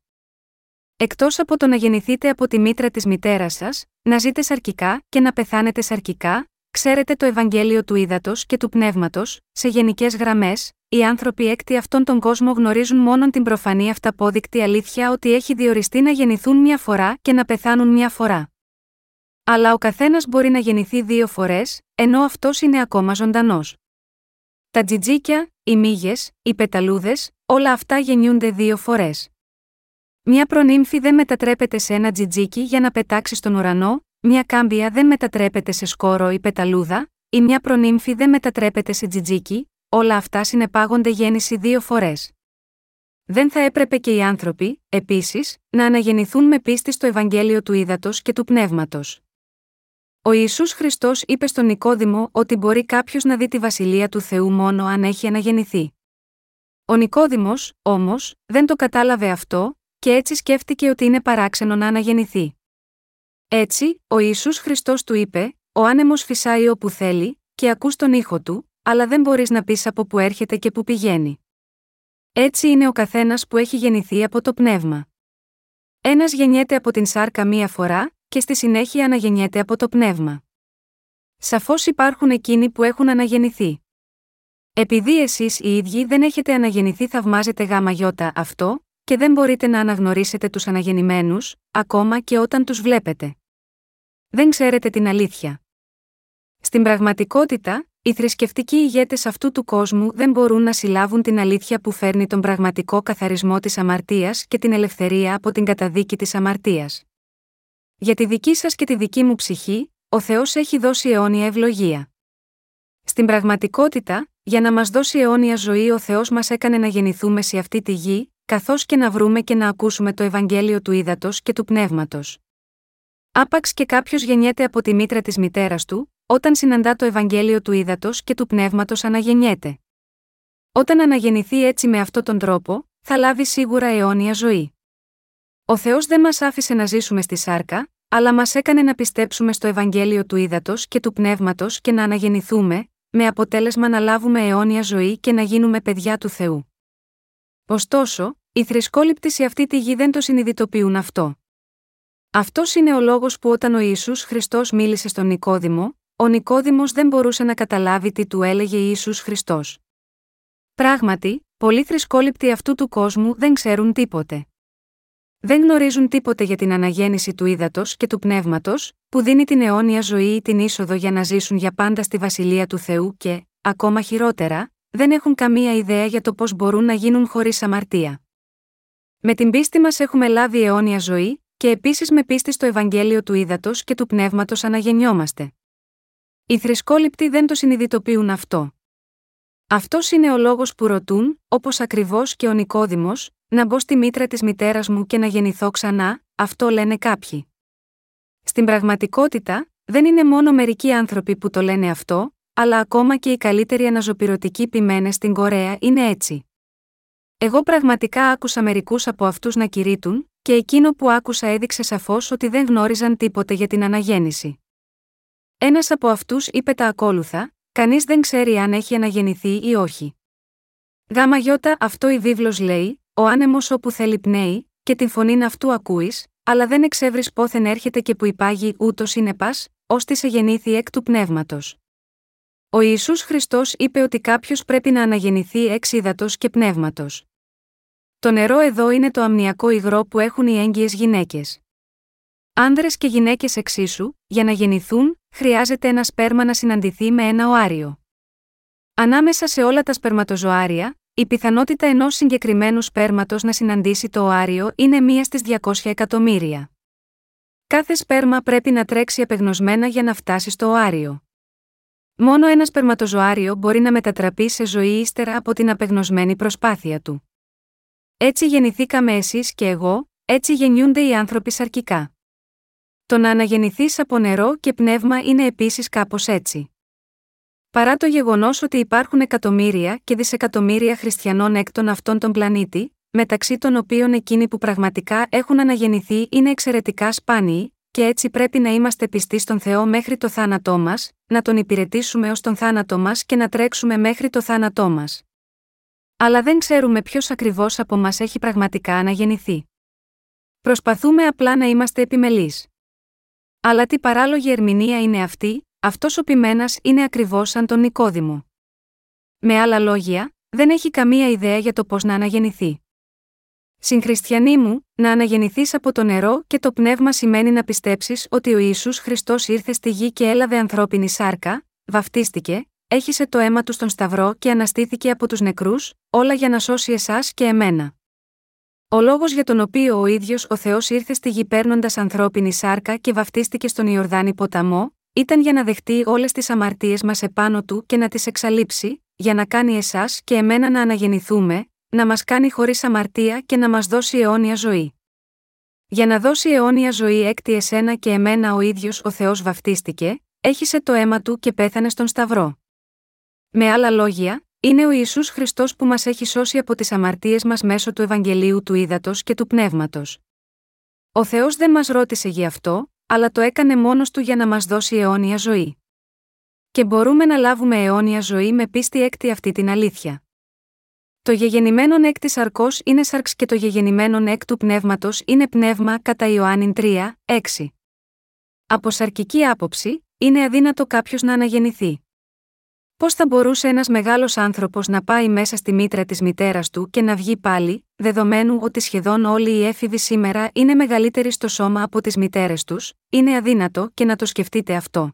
Εκτός από το να γεννηθείτε από τη μήτρα της μητέρας σας, να ζείτε σαρκικά και να πεθάνετε σαρκικά, ξέρετε το Ευαγγέλιο του ύδατο και του πνεύματος, σε γενικές γραμμές, οι άνθρωποι έκτη αυτόν τον κόσμο γνωρίζουν μόνο την προφανή αυταπόδεικτη αλήθεια ότι έχει διοριστεί να γεννηθούν μια φορά και να πεθάνουν μια φορά. Αλλά ο καθένας μπορεί να γεννηθεί δύο φορές, ενώ αυτός είναι ακόμα ζωντανός. Τα τζιτζίκια, οι μύγες, οι πεταλούδες, όλα αυτά γεννιούνται δύο φορές. Μια προνύμφη δεν μετατρέπεται σε ένα τζιτζίκι για να πετάξει στον ουρανό, μια κάμπια δεν μετατρέπεται σε σκόρο ή πεταλούδα, ή μια προνύμφη δεν μετατρέπεται σε τζιτζίκι, όλα αυτά συνεπάγονται γέννηση δύο φορές. Δεν θα έπρεπε και οι άνθρωποι, επίσης, να αναγεννηθούν με πίστη στο Ευαγγέλιο του Ήδατος και του Πνεύματος. Ο Ιησούς Χριστός είπε στον Νικόδημο ότι μπορεί κάποιος να δει τη βασιλεία του Θεού μόνο αν έχει αναγεννηθεί. Ο Νικόδημος, όμως, δεν το κατάλαβε αυτό, και έτσι σκέφτηκε ότι είναι παράξενο να αναγεννηθεί. Έτσι, ο Ιησούς Χριστός του είπε: Ο άνεμος φυσάει όπου θέλει, και ακούς τον ήχο του, αλλά δεν μπορείς να πεις από που έρχεται και που πηγαίνει. Έτσι είναι ο καθένας που έχει γεννηθεί από το πνεύμα. Ένας γεννιέται από την σάρκα μία φορά, και στη συνέχεια αναγεννιέται από το πνεύμα. Σαφώς υπάρχουν εκείνοι που έχουν αναγεννηθεί. Επειδή εσείς οι ίδιοι δεν έχετε αναγεννηθεί, θαυμάζετε γάμα γιώτα αυτό, και δεν μπορείτε να αναγνωρίσετε τους αναγεννημένους, ακόμα και όταν τους βλέπετε. Δεν ξέρετε την αλήθεια. Στην πραγματικότητα, οι θρησκευτικοί ηγέτες αυτού του κόσμου δεν μπορούν να συλλάβουν την αλήθεια που φέρνει τον πραγματικό καθαρισμό της αμαρτίας και την ελευθερία από την καταδίκη της αμαρτίας. Για τη δική σας και τη δική μου ψυχή, ο Θεός έχει δώσει αιώνια ευλογία. Στην πραγματικότητα, για να μας δώσει αιώνια ζωή, ο Θεός μας έκανε να γεννηθούμε σε αυτή τη γη, καθώς και να βρούμε και να ακούσουμε το Ευαγγέλιο του ύδατο και του πνεύματος. Άπαξ και κάποιος γεννιέται από τη μήτρα της μητέρας του, όταν συναντά το Ευαγγέλιο του ύδατο και του πνεύματος αναγεννιέται. Όταν αναγεννηθεί έτσι με αυτόν τον τρόπο, θα λάβει σίγουρα αιώνια ζωή. Ο Θεός δεν μας άφησε να ζήσουμε στη σάρκα, αλλά μας έκανε να πιστέψουμε στο Ευαγγέλιο του ύδατο και του πνεύματος και να αναγεννηθούμε, με αποτέλεσμα να λάβουμε αιώνια ζωή και να γίνουμε παιδιά του Θεού. Ωστόσο, οι θρησκόληπτοι σε αυτή τη γη δεν το συνειδητοποιούν αυτό. Αυτός είναι ο λόγος που όταν ο Ιησούς Χριστός μίλησε στον Νικόδημο, ο Νικόδημος δεν μπορούσε να καταλάβει τι του έλεγε Ιησούς Χριστός. Πράγματι, πολλοί θρησκόληπτοι αυτού του κόσμου δεν ξέρουν τίποτε. Δεν γνωρίζουν τίποτε για την αναγέννηση του ύδατος και του πνεύματος, που δίνει την αιώνια ζωή ή την είσοδο για να ζήσουν για πάντα στη βασιλεία του Θεού και, ακόμα χειρότερα, δεν έχουν καμία ιδέα για το πώς μπορούν να γίνουν χωρίς αμαρτία. Με την πίστη μας έχουμε λάβει αιώνια ζωή, και επίσης με πίστη στο Ευαγγέλιο του ύδατος και του πνεύματος αναγεννιόμαστε. Οι θρησκόληπτοι δεν το συνειδητοποιούν αυτό. Αυτός είναι ο λόγος που ρωτούν, όπως ακριβώς και ο Νικόδημος, να μπω στη μήτρα της μητέρας μου και να γεννηθώ ξανά, αυτό λένε κάποιοι. Στην πραγματικότητα, δεν είναι μόνο μερικοί άνθρωποι που το λένε αυτό, αλλά ακόμα και οι καλύτεροι αναζωπηρωτικοί ποιμένε στην Κορέα είναι έτσι. Εγώ πραγματικά άκουσα μερικούς από αυτούς να κηρύττουν, και εκείνο που άκουσα έδειξε σαφώς ότι δεν γνώριζαν τίποτε για την αναγέννηση. Ένας από αυτούς είπε τα ακόλουθα: Κανείς δεν ξέρει αν έχει αναγεννηθεί ή όχι. Γάμα γιώτα αυτό η βίβλος λέει: Ο άνεμος όπου θέλει πνέει, και την φωνήν αυτού ακούεις, αλλά δεν εξεύρεις πόθεν έρχεται και που υπάγει ούτως είναι πα, ώστε σε γεννήθη εκ του πνεύματος. Ο Ιησούς Χριστός είπε ότι κάποιος πρέπει να αναγεννηθεί εξ ύδατος και πνεύματος. Το νερό εδώ είναι το αμνιακό υγρό που έχουν οι έγκυες γυναίκες. Άνδρες και γυναίκες εξίσου, για να γεννηθούν, χρειάζεται ένα σπέρμα να συναντηθεί με ένα οάριο. Ανάμεσα σε όλα τα σπερματοζωάρια, η πιθανότητα ενός συγκεκριμένου σπέρματος να συναντήσει το οάριο είναι μία στις 200 εκατομμύρια. Κάθε σπέρμα πρέπει να τρέξει απεγνωσμένα για να φτάσει στο οάριο. Μόνο ένα σπερματοζωάριο μπορεί να μετατραπεί σε ζωή ύστερα από την απεγνωσμένη προσπάθεια του. Έτσι γεννηθήκαμε εσείς και εγώ, έτσι γεννιούνται οι άνθρωποι σαρκικά. Το να αναγεννηθείς από νερό και πνεύμα είναι επίσης κάπως έτσι. Παρά το γεγονός ότι υπάρχουν εκατομμύρια και δισεκατομμύρια χριστιανών εκ των αυτών τον πλανήτη, μεταξύ των οποίων εκείνοι που πραγματικά έχουν αναγεννηθεί είναι εξαιρετικά σπάνιοι, και έτσι πρέπει να είμαστε πιστοί στον Θεό μέχρι το θάνατό μας, να τον υπηρετήσουμε ως τον θάνατό μας και να τρέξουμε μέχρι το θάνατό μας. Αλλά δεν ξέρουμε ποιος ακριβώς από μας έχει πραγματικά αναγεννηθεί. Προσπαθούμε απλά να είμαστε επιμελείς. Αλλά τι παράλογη ερμηνεία είναι αυτή, αυτός ο πειμένας είναι ακριβώς σαν τον Νικόδημο. Με άλλα λόγια, δεν έχει καμία ιδέα για το πώς να αναγεννηθεί. Συγχριστιανοί μου, να αναγεννηθείς από το νερό και το πνεύμα σημαίνει να πιστέψεις ότι ο Ιησούς Χριστός ήρθε στη γη και έλαβε ανθρώπινη σάρκα, βαφτίστηκε, έχισε το αίμα του στον Σταυρό και αναστήθηκε από τους νεκρούς, όλα για να σώσει εσάς και εμένα. Ο λόγος για τον οποίο ο ίδιος ο Θεός ήρθε στη γη παίρνοντας ανθρώπινη σάρκα και βαφτίστηκε στον Ιορδάνη ποταμό, ήταν για να δεχτεί όλες τις αμαρτίες μας επάνω του και να τις εξαλείψει, για να κάνει εσάς και εμένα να αναγεννηθούμε, να μας κάνει χωρίς αμαρτία και να μας δώσει αιώνια ζωή. Για να δώσει αιώνια ζωή έκτη εσένα και εμένα ο ίδιος ο Θεός βαφτίστηκε, έχισε το αίμα του και πέθανε στον Σταυρό. Με άλλα λόγια, είναι ο Ιησούς Χριστός που μας έχει σώσει από τις αμαρτίες μας μέσω του Ευαγγελίου του Ήδατος και του Πνεύματος. Ο Θεός δεν μας ρώτησε γι' αυτό, αλλά το έκανε μόνος του για να μας δώσει αιώνια ζωή. Και μπορούμε να λάβουμε αιώνια ζωή με πίστη έκτη αυτή την αλήθεια. Το γεγεννημένον εκ τη αρκό είναι σαρξ και το γεγεννημένον εκ του πνεύματος είναι πνεύμα κατά Ιωάννην 3, 6. Από σαρκική άποψη, είναι αδύνατο κάποιος να αναγεννηθεί. Πώς θα μπορούσε ένας μεγάλος άνθρωπος να πάει μέσα στη μήτρα της μητέρας του και να βγει πάλι, δεδομένου ότι σχεδόν όλοι οι έφηβοι σήμερα είναι μεγαλύτεροι στο σώμα από τις μητέρες τους, είναι αδύνατο και να το σκεφτείτε αυτό.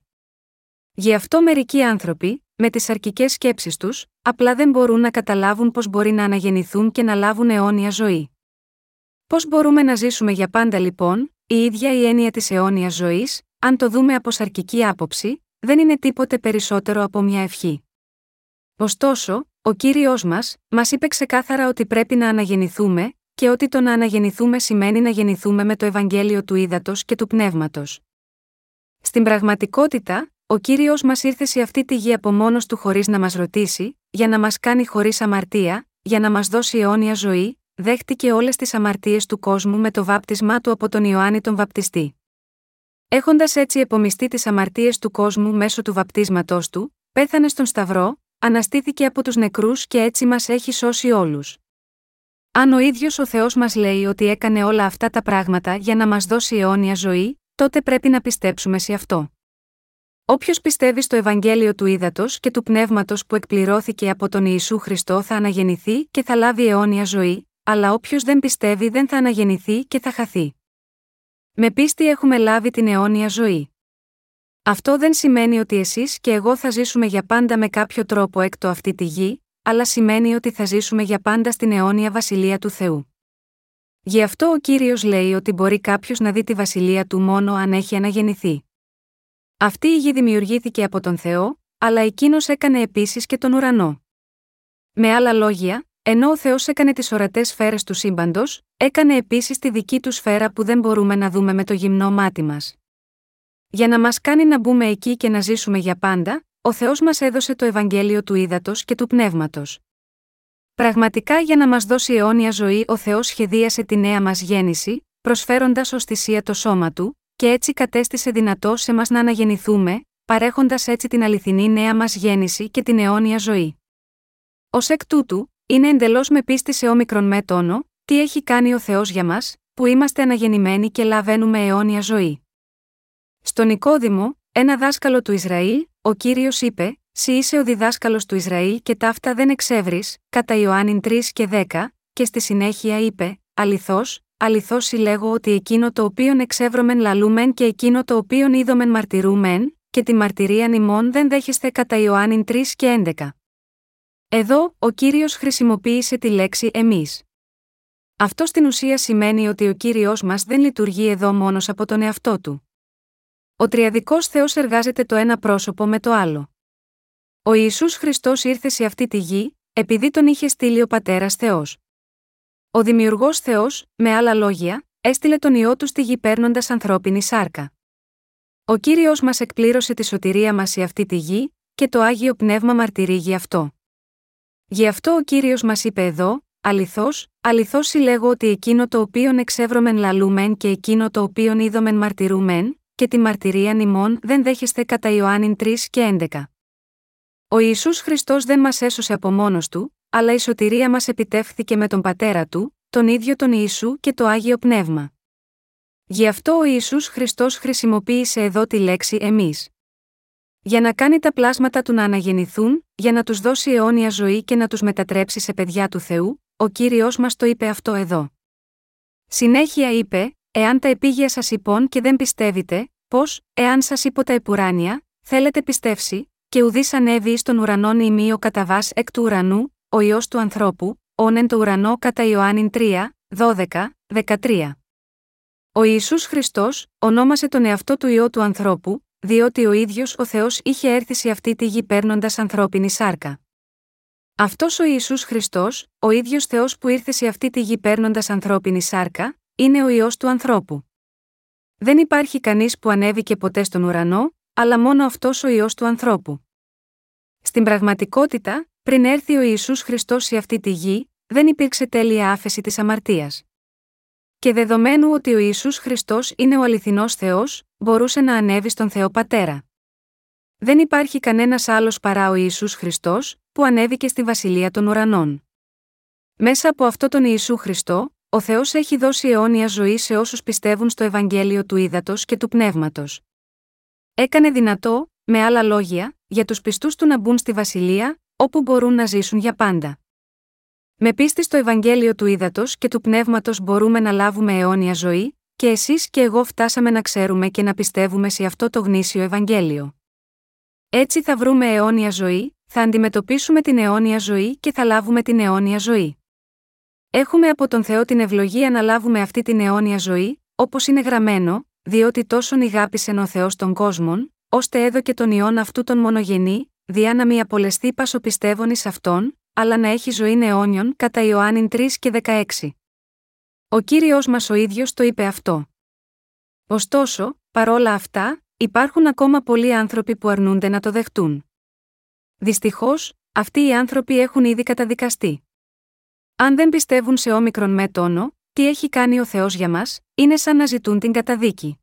Γι' αυτό μερικοί άνθρωποι, με τις αρκικέ σκέψεις τους, απλά δεν μπορούν να καταλάβουν πώς μπορεί να αναγεννηθούν και να λάβουν αιώνια ζωή. Πώς μπορούμε να ζήσουμε για πάντα λοιπόν, η ίδια η έννοια της αιώνιας ζωής, αν το δούμε από σαρκική άποψη, δεν είναι τίποτε περισσότερο από μια ευχή. Ωστόσο, ο κύριος μας, μας είπε ξεκάθαρα ότι πρέπει να αναγεννηθούμε, και ότι το να αναγεννηθούμε σημαίνει να γεννηθούμε με το Ευαγγέλιο του Ήδατος και του Πνεύματος. Στην πραγματικότητα, ο κύριος μας ήρθε σε αυτή τη γη από μόνος του χωρίς να μας ρωτήσει, για να μας κάνει χωρίς αμαρτία, για να μας δώσει αιώνια ζωή, δέχτηκε όλες τις αμαρτίες του κόσμου με το βάπτισμά του από τον Ιωάννη τον Βαπτιστή. Έχοντας έτσι επομιστεί τις αμαρτίες του κόσμου μέσω του βαπτίσματός του, πέθανε στον Σταυρό, αναστήθηκε από τους νεκρούς και έτσι μας έχει σώσει όλους. Αν ο ίδιος ο Θεός μας λέει ότι έκανε όλα αυτά τα πράγματα για να μας δώσει αιώνια ζωή, τότε πρέπει να πιστέψουμε σε αυτό. Όποιος πιστεύει στο Ευαγγέλιο του Ήδατος και του Πνεύματος που εκπληρώθηκε από τον Ιησού Χριστό θα αναγεννηθεί και θα λάβει αιώνια ζωή, αλλά όποιος δεν πιστεύει δεν θα αναγεννηθεί και θα χαθεί. Με πίστη έχουμε λάβει την αιώνια ζωή. Αυτό δεν σημαίνει ότι εσείς και εγώ θα ζήσουμε για πάντα με κάποιο τρόπο έκτο αυτή τη γη, αλλά σημαίνει ότι θα ζήσουμε για πάντα στην αιώνια βασιλεία του Θεού. Γι' αυτό ο κύριος λέει ότι μπορεί κάποιος να δει τη βασιλεία του μόνο αν έχει αναγεννηθεί. Αυτή η γη δημιουργήθηκε από τον Θεό, αλλά εκείνος έκανε επίσης και τον ουρανό. Με άλλα λόγια, ενώ ο Θεός έκανε τις ορατές σφαίρες του σύμπαντος, έκανε επίσης τη δική του σφαίρα που δεν μπορούμε να δούμε με το γυμνό μάτι μας. Για να μας κάνει να μπούμε εκεί και να ζήσουμε για πάντα, ο Θεός μας έδωσε το Ευαγγέλιο του ύδατο και του πνεύματος. Πραγματικά για να μας δώσει αιώνια ζωή, ο Θεός σχεδίασε τη νέα μας γέννηση, προσφέροντας ω θυσία το σώμα του, και έτσι κατέστησε δυνατό σε μας να αναγεννηθούμε, παρέχοντας έτσι την αληθινή νέα μας γέννηση και την αιώνια ζωή. Ω εκ τούτου, είναι εντελώς με πίστη σε όμικρον με τόνο, τι έχει κάνει ο Θεός για μας, που είμαστε αναγεννημένοι και λαβαίνουμε αιώνια ζωή. Στον Νικόδημο, ένα δάσκαλο του Ισραήλ, ο κύριος είπε: Σύ είσαι ο διδάσκαλος του Ισραήλ και ταύτα δεν εξεύρεις, κατά Ιωάννην 3 και 10, και στη συνέχεια είπε: Αληθώς, αληθώς συλλέγω ότι εκείνο το οποίον εξεύρωμεν λαλούμεν και εκείνο το οποίον είδομεν μαρτυρούμεν, και τη μαρτυρία νημών δεν δέχεστε κατά Ιωάννην 3 και 11. Εδώ, ο κύριος χρησιμοποίησε τη λέξη εμείς. Αυτό στην ουσία σημαίνει ότι ο κύριος μας δεν λειτουργεί εδώ μόνος από τον εαυτό του. Ο τριαδικός Θεός εργάζεται το ένα πρόσωπο με το άλλο. Ο Ιησούς Χριστός ήρθε σε αυτή τη γη, επειδή τον είχε στείλει ο πατέρας Θεός. Ο Δημιουργός Θεός, με άλλα λόγια, έστειλε τον ιό του στη γη παίρνοντας ανθρώπινη σάρκα. Ο κύριος μας εκπλήρωσε τη σωτηρία μας σε αυτή τη γη, και το άγιο πνεύμα μαρτυρεί γι' αυτό. Γι' αυτό ο κύριος μας είπε εδώ, Αληθώς, αληθώς συλλέγω ότι εκείνο το οποίον εξεύρωμεν λαλούμεν και εκείνο το οποίον είδομεν μαρτυρούμεν, και τη μαρτυρία νημών δεν δέχεστε κατά Ιωάννην 3 και 11. Ο Ιησούς Χριστός δεν μας έσωσε από μόνος του, αλλά η σωτηρία μας επιτεύχθηκε με τον Πατέρα του, τον ίδιο τον Ιησού και το Άγιο Πνεύμα. Γι' αυτό ο Ιησούς Χριστός χρησιμοποίησε εδώ τη λέξη «εμείς». Για να κάνει τα πλάσματα του να αναγεννηθούν, για να τους δώσει αιώνια ζωή και να τους μετατρέψει σε παιδιά του Θεού, ο Κύριος μας το είπε αυτό εδώ. Συνέχεια είπε, εάν τα επίγεια σας υπόν και δεν πιστεύετε, πως, εάν σας είπω τα επουράνια, θέλετε πιστεύσει, και ουδή ανέβει στον ουρανόν ημίο κατά βάς εκ του ουρανού, ο ιός του ανθρώπου, όνεν το ουρανό κατά Ιωάννην 3, 12, 13. Ο Ιησούς Χριστός ονόμασε τον εαυτό του ιό του ανθρώπου, διότι ο ίδιος ο Θεός είχε έρθει σε αυτή τη γη παίρνοντας ανθρώπινη σάρκα. Αυτός ο Ισού Χριστός, ο ίδιος Θεός που ήρθε σε αυτή τη γη παίρνοντας ανθρώπινη σάρκα, είναι ο ιό του ανθρώπου. Δεν υπάρχει κανείς που ανέβηκε ποτέ στον ουρανό, αλλά μόνο αυτός ο ιό του ανθρώπου. Στην πραγματικότητα, πριν έρθει ο Ισού Χριστός σε αυτή τη γη, δεν υπήρξε τέλεια άφεση της αμαρτίας. Και δεδομένου ότι ο Ιησούς Χριστός είναι ο αληθινός Θεός, μπορούσε να ανέβει στον Θεό Πατέρα. Δεν υπάρχει κανένας άλλος παρά ο Ιησούς Χριστός, που ανέβηκε στη Βασιλεία των Ουρανών. Μέσα από αυτό τον Ιησού Χριστό, ο Θεός έχει δώσει αιώνια ζωή σε όσους πιστεύουν στο Ευαγγέλιο του Ήδατος και του Πνεύματος. Έκανε δυνατό, με άλλα λόγια, για τους πιστούς του να μπουν στη Βασιλεία, όπου μπορούν να ζήσουν για πάντα. Με πίστη στο Ευαγγέλιο του Ήδατος και του Πνεύματος μπορούμε να λάβουμε αιώνια ζωή, και εσείς και εγώ φτάσαμε να ξέρουμε και να πιστεύουμε σε αυτό το γνήσιο Ευαγγέλιο. Έτσι θα βρούμε αιώνια ζωή, θα αντιμετωπίσουμε την αιώνια ζωή και θα λάβουμε την αιώνια ζωή. Έχουμε από τον Θεό την ευλογία να λάβουμε αυτή την αιώνια ζωή, όπως είναι γραμμένο, διότι τόσον ηγάπησεν ο Θεός των κόσμων, ώστε έδωκε τον ιόν αυτού τον μονογενή, διά να μη απολεστεί πασοπιστεύων εις αυτόν, αλλά να έχει ζωή αιώνιον κατά Ιωάννην 3 και 16. Ο κύριος μας ο ίδιος το είπε αυτό. Ωστόσο, παρόλα αυτά, υπάρχουν ακόμα πολλοί άνθρωποι που αρνούνται να το δεχτούν. Δυστυχώς, αυτοί οι άνθρωποι έχουν ήδη καταδικαστεί. Αν δεν πιστεύουν σε όμικρον με τόνο, τι έχει κάνει ο Θεός για μας, είναι σαν να ζητούν την καταδίκη.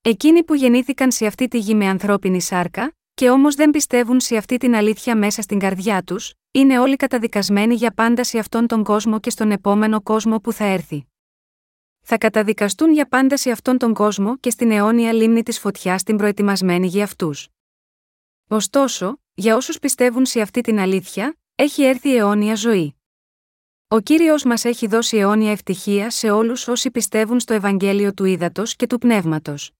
Εκείνοι που γεννήθηκαν σε αυτή τη γη με ανθρώπινη σάρκα, και όμως δεν πιστεύουν σε αυτή την αλήθεια μέσα στην καρδιά τους, είναι όλοι καταδικασμένοι για πάντα σε αυτόν τον κόσμο και στον επόμενο κόσμο που θα έρθει. Θα καταδικαστούν για πάντα σε αυτόν τον κόσμο και στην αιώνια λίμνη της φωτιάς την προετοιμασμένη για αυτούς. Ωστόσο, για όσους πιστεύουν σε αυτή την αλήθεια, έχει έρθει η αιώνια ζωή. Ο κύριος μας έχει δώσει αιώνια ευτυχία σε όλους όσοι πιστεύουν στο Ευαγγέλιο του Ήδατος και του Πνεύματος.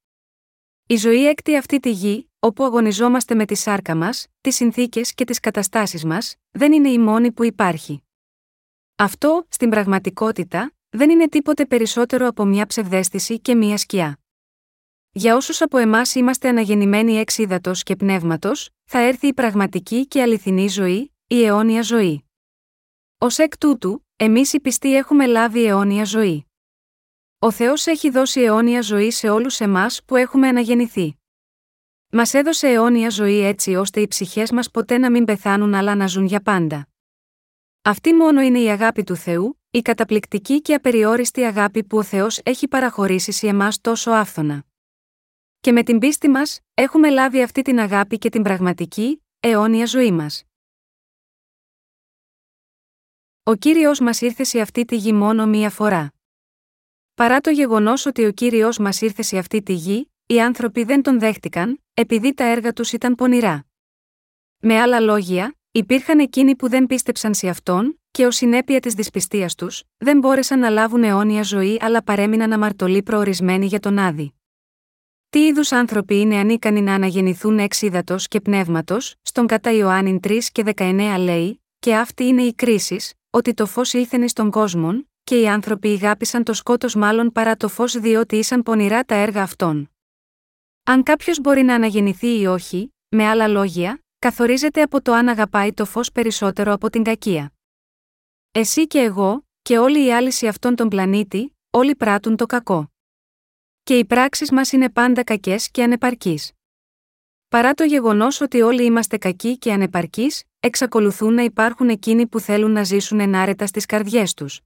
Η ζωή έκτη αυτή τη γη, όπου αγωνιζόμαστε με τη σάρκα μας, τις συνθήκες και τις καταστάσεις μας, δεν είναι η μόνη που υπάρχει. Αυτό, στην πραγματικότητα, δεν είναι τίποτε περισσότερο από μια ψευδέστηση και μια σκιά. Για όσους από εμάς είμαστε αναγεννημένοι εξ ύδατο και πνεύματος, θα έρθει η πραγματική και αληθινή ζωή, η αιώνια ζωή. Ω εκ τούτου, εμείς οι πιστοί έχουμε λάβει αιώνια ζωή. Ο Θεός έχει δώσει αιώνια ζωή σε όλους εμάς που έχουμε αναγεννηθεί. Μας έδωσε αιώνια ζωή έτσι ώστε οι ψυχές μας ποτέ να μην πεθάνουν αλλά να ζουν για πάντα. Αυτή μόνο είναι η αγάπη του Θεού, η καταπληκτική και απεριόριστη αγάπη που ο Θεός έχει παραχωρήσει σε εμάς τόσο άφθονα. Και με την πίστη μας, έχουμε λάβει αυτή την αγάπη και την πραγματική, αιώνια ζωή μας. Ο κύριος μας ήρθε σε αυτή τη γη μόνο μία φορά. Παρά το γεγονός ότι ο κύριος μας ήρθε σε αυτή τη γη, οι άνθρωποι δεν τον δέχτηκαν, επειδή τα έργα τους ήταν πονηρά. Με άλλα λόγια, υπήρχαν εκείνοι που δεν πίστεψαν σε αυτόν, και ως συνέπεια της δυσπιστίας τους, δεν μπόρεσαν να λάβουν αιώνια ζωή αλλά παρέμειναν αμαρτωλοί προορισμένοι για τον Άδη. Τι είδους άνθρωποι είναι ανίκανοι να αναγεννηθούν εξ ύδατος και πνεύματος, στον κατά Ιωάννην 3 και 19 λέει, και αυτή είναι η κρίση, ότι το φως ήλθενε στον κόσμο, και οι άνθρωποι ηγάπησαν το σκότος μάλλον παρά το φως διότι ήσαν πονηρά τα έργα αυτών. Αν κάποιος μπορεί να αναγεννηθεί ή όχι, με άλλα λόγια, καθορίζεται από το αν αγαπάει το φως περισσότερο από την κακία. Εσύ και εγώ, και όλοι οι άλλοι σε αυτόν τον πλανήτη, όλοι πράττουν το κακό. Και οι πράξεις μας είναι πάντα κακές και ανεπαρκείς. Παρά το γεγονός ότι όλοι είμαστε κακοί και ανεπαρκείς, εξακολουθούν να υπάρχουν εκείνοι που θέλουν να ζήσουν ενάρετα στις καρδιές τους.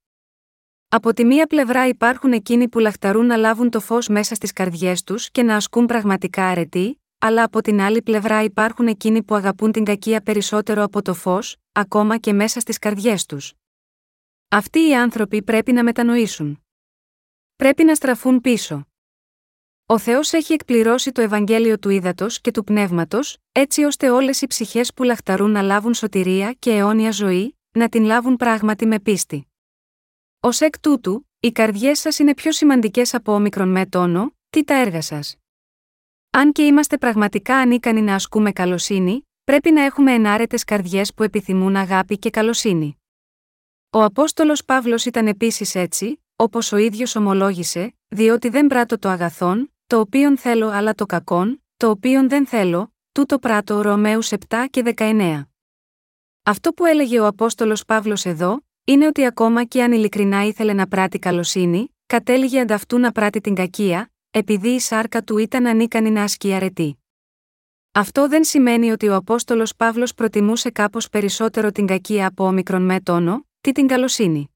Από τη μία πλευρά υπάρχουν εκείνοι που λαχταρούν να λάβουν το φως μέσα στις καρδιές τους και να ασκούν πραγματικά αρετή, αλλά από την άλλη πλευρά υπάρχουν εκείνοι που αγαπούν την κακία περισσότερο από το φως, ακόμα και μέσα στις καρδιές τους. Αυτοί οι άνθρωποι πρέπει να μετανοήσουν. Πρέπει να στραφούν πίσω. Ο Θεός έχει εκπληρώσει το Ευαγγέλιο του ύδατο και του πνεύματος, έτσι ώστε όλες οι ψυχές που λαχταρούν να λάβουν σωτηρία και αιώνια ζωή, να την λάβουν πράγματι με πίστη. Ω εκ τούτου, οι καρδιές σας είναι πιο σημαντικές από όμικρον με τόνο, τι τα έργα σας. Αν και είμαστε πραγματικά ανίκανοι να ασκούμε καλοσύνη, πρέπει να έχουμε ενάρετες καρδιές που επιθυμούν αγάπη και καλοσύνη. Ο Απόστολος Παύλος ήταν επίσης έτσι, όπως ο ίδιος ομολόγησε, διότι δεν πράττω το αγαθόν, το οποίον θέλω αλλά το κακόν, το οποίον δεν θέλω, τούτο πράττω Ρωμαίους 7 και 19. Αυτό που έλεγε ο Απόστολος Παύλος εδώ, είναι ότι ακόμα και αν ειλικρινά ήθελε να πράττει καλοσύνη, κατέληγε ανταυτού να πράττει την κακία, επειδή η σάρκα του ήταν ανίκανη να ασκεί αρετή. Αυτό δεν σημαίνει ότι ο Απόστολος Παύλος προτιμούσε κάπως περισσότερο την κακία από όμικρον με τόνο, τι την καλοσύνη.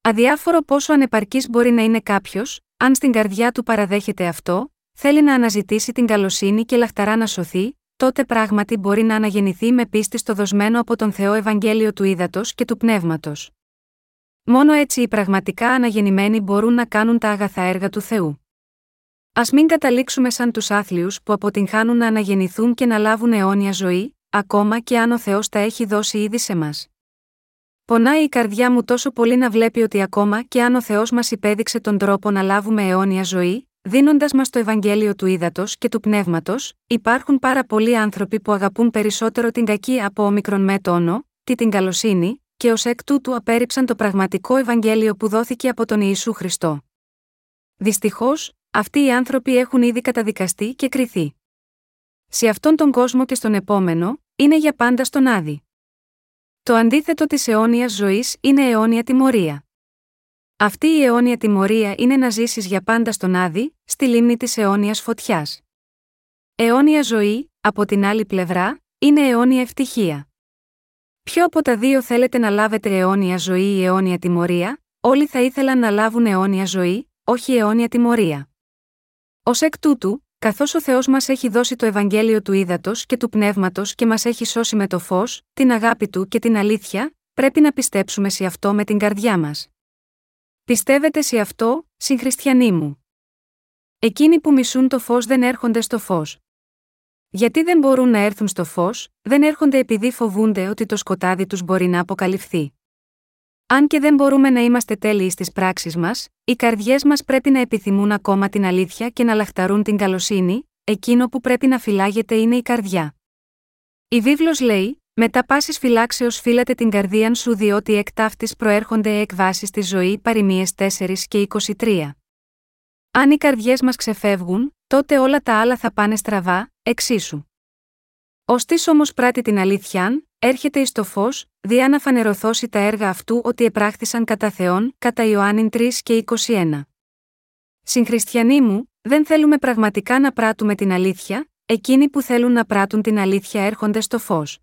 Αδιάφορο πόσο ανεπαρκής μπορεί να είναι κάποιος, αν στην καρδιά του παραδέχεται αυτό, θέλει να αναζητήσει την καλοσύνη και λαχταρά να σωθεί, τότε πράγματι μπορεί να αναγεννηθεί με πίστη στο δοσμένο από τον Θεό Ευαγγέλιο του Ήδατος και του Πνεύματος. Μόνο έτσι οι πραγματικά αναγεννημένοι μπορούν να κάνουν τα αγαθά έργα του Θεού. Α μην καταλήξουμε σαν τους άθλιους που αποτυγχάνουν να αναγεννηθούν και να λάβουν αιώνια ζωή, ακόμα και αν ο Θεός τα έχει δώσει ήδη σε μας. Πονάει η καρδιά μου τόσο πολύ να βλέπει ότι ακόμα και αν ο Θεός μας υπέδειξε τον τρόπο να λάβουμε αιώνια ζωή, δίνοντας μας το Ευαγγέλιο του ύδατο και του πνεύματος, υπάρχουν πάρα πολλοί άνθρωποι που αγαπούν περισσότερο την κακή από όμικρον με τόνο, τι την καλοσύνη, και ως εκ τούτου απέρριψαν το πραγματικό Ευαγγέλιο που δόθηκε από τον Ιησού Χριστό. Δυστυχώς, αυτοί οι άνθρωποι έχουν ήδη καταδικαστεί και κριθεί. Σε αυτόν τον κόσμο και στον επόμενο, είναι για πάντα στον Άδη. Το αντίθετο της αιώνιας ζωής είναι αιώνια τιμωρία. Αυτή η αιώνια τιμωρία είναι να ζήσεις για πάντα στον Άδη, στη λίμνη της αιώνιας φωτιάς. Αιώνια ζωή, από την άλλη πλευρά, είναι αιώνια ευτυχία. Ποιο από τα δύο θέλετε να λάβετε αιώνια ζωή ή αιώνια τιμωρία, όλοι θα ήθελαν να λάβουν αιώνια ζωή, όχι αιώνια τιμωρία. Ω εκ τούτου, καθώς ο Θεός μας έχει δώσει το Ευαγγέλιο του ύδατο και του πνεύματος και μας έχει σώσει με το φως, την αγάπη του και την αλήθεια, πρέπει να πιστέψουμε σε αυτό με την καρδιά μας. Πιστεύετε σε αυτό, συγχριστιανοί μου. Εκείνοι που μισούν το φως δεν έρχονται στο φως. Γιατί δεν μπορούν να έρθουν στο φως, δεν έρχονται επειδή φοβούνται ότι το σκοτάδι τους μπορεί να αποκαλυφθεί. Αν και δεν μπορούμε να είμαστε τέλειοι στις πράξεις μας, οι καρδιές μας πρέπει να επιθυμούν ακόμα την αλήθεια και να λαχταρούν την καλοσύνη, εκείνο που πρέπει να φυλάγεται είναι η καρδιά. Η βίβλος λέει: Μετά πάση φυλάξεως φύλατε την καρδίαν σου, διότι εκ ταύτης προέρχονται εκβάσει τη ζωή παροιμίες 4 και 23. Αν οι καρδιές μας ξεφεύγουν, τότε όλα τα άλλα θα πάνε στραβά, εξίσου. Ω τι όμως πράττει την αλήθεια, έρχεται εις το φως, διά να φανερωθώσει τα έργα αυτού ότι επράχθησαν κατά Θεόν, κατά Ιωάννην 3 και 21. Συγχριστιανοί μου, δεν θέλουμε πραγματικά να πράττουμε την αλήθεια, εκείνοι που θέλουν να πράττουν την αλήθεια έρχονται στο φως.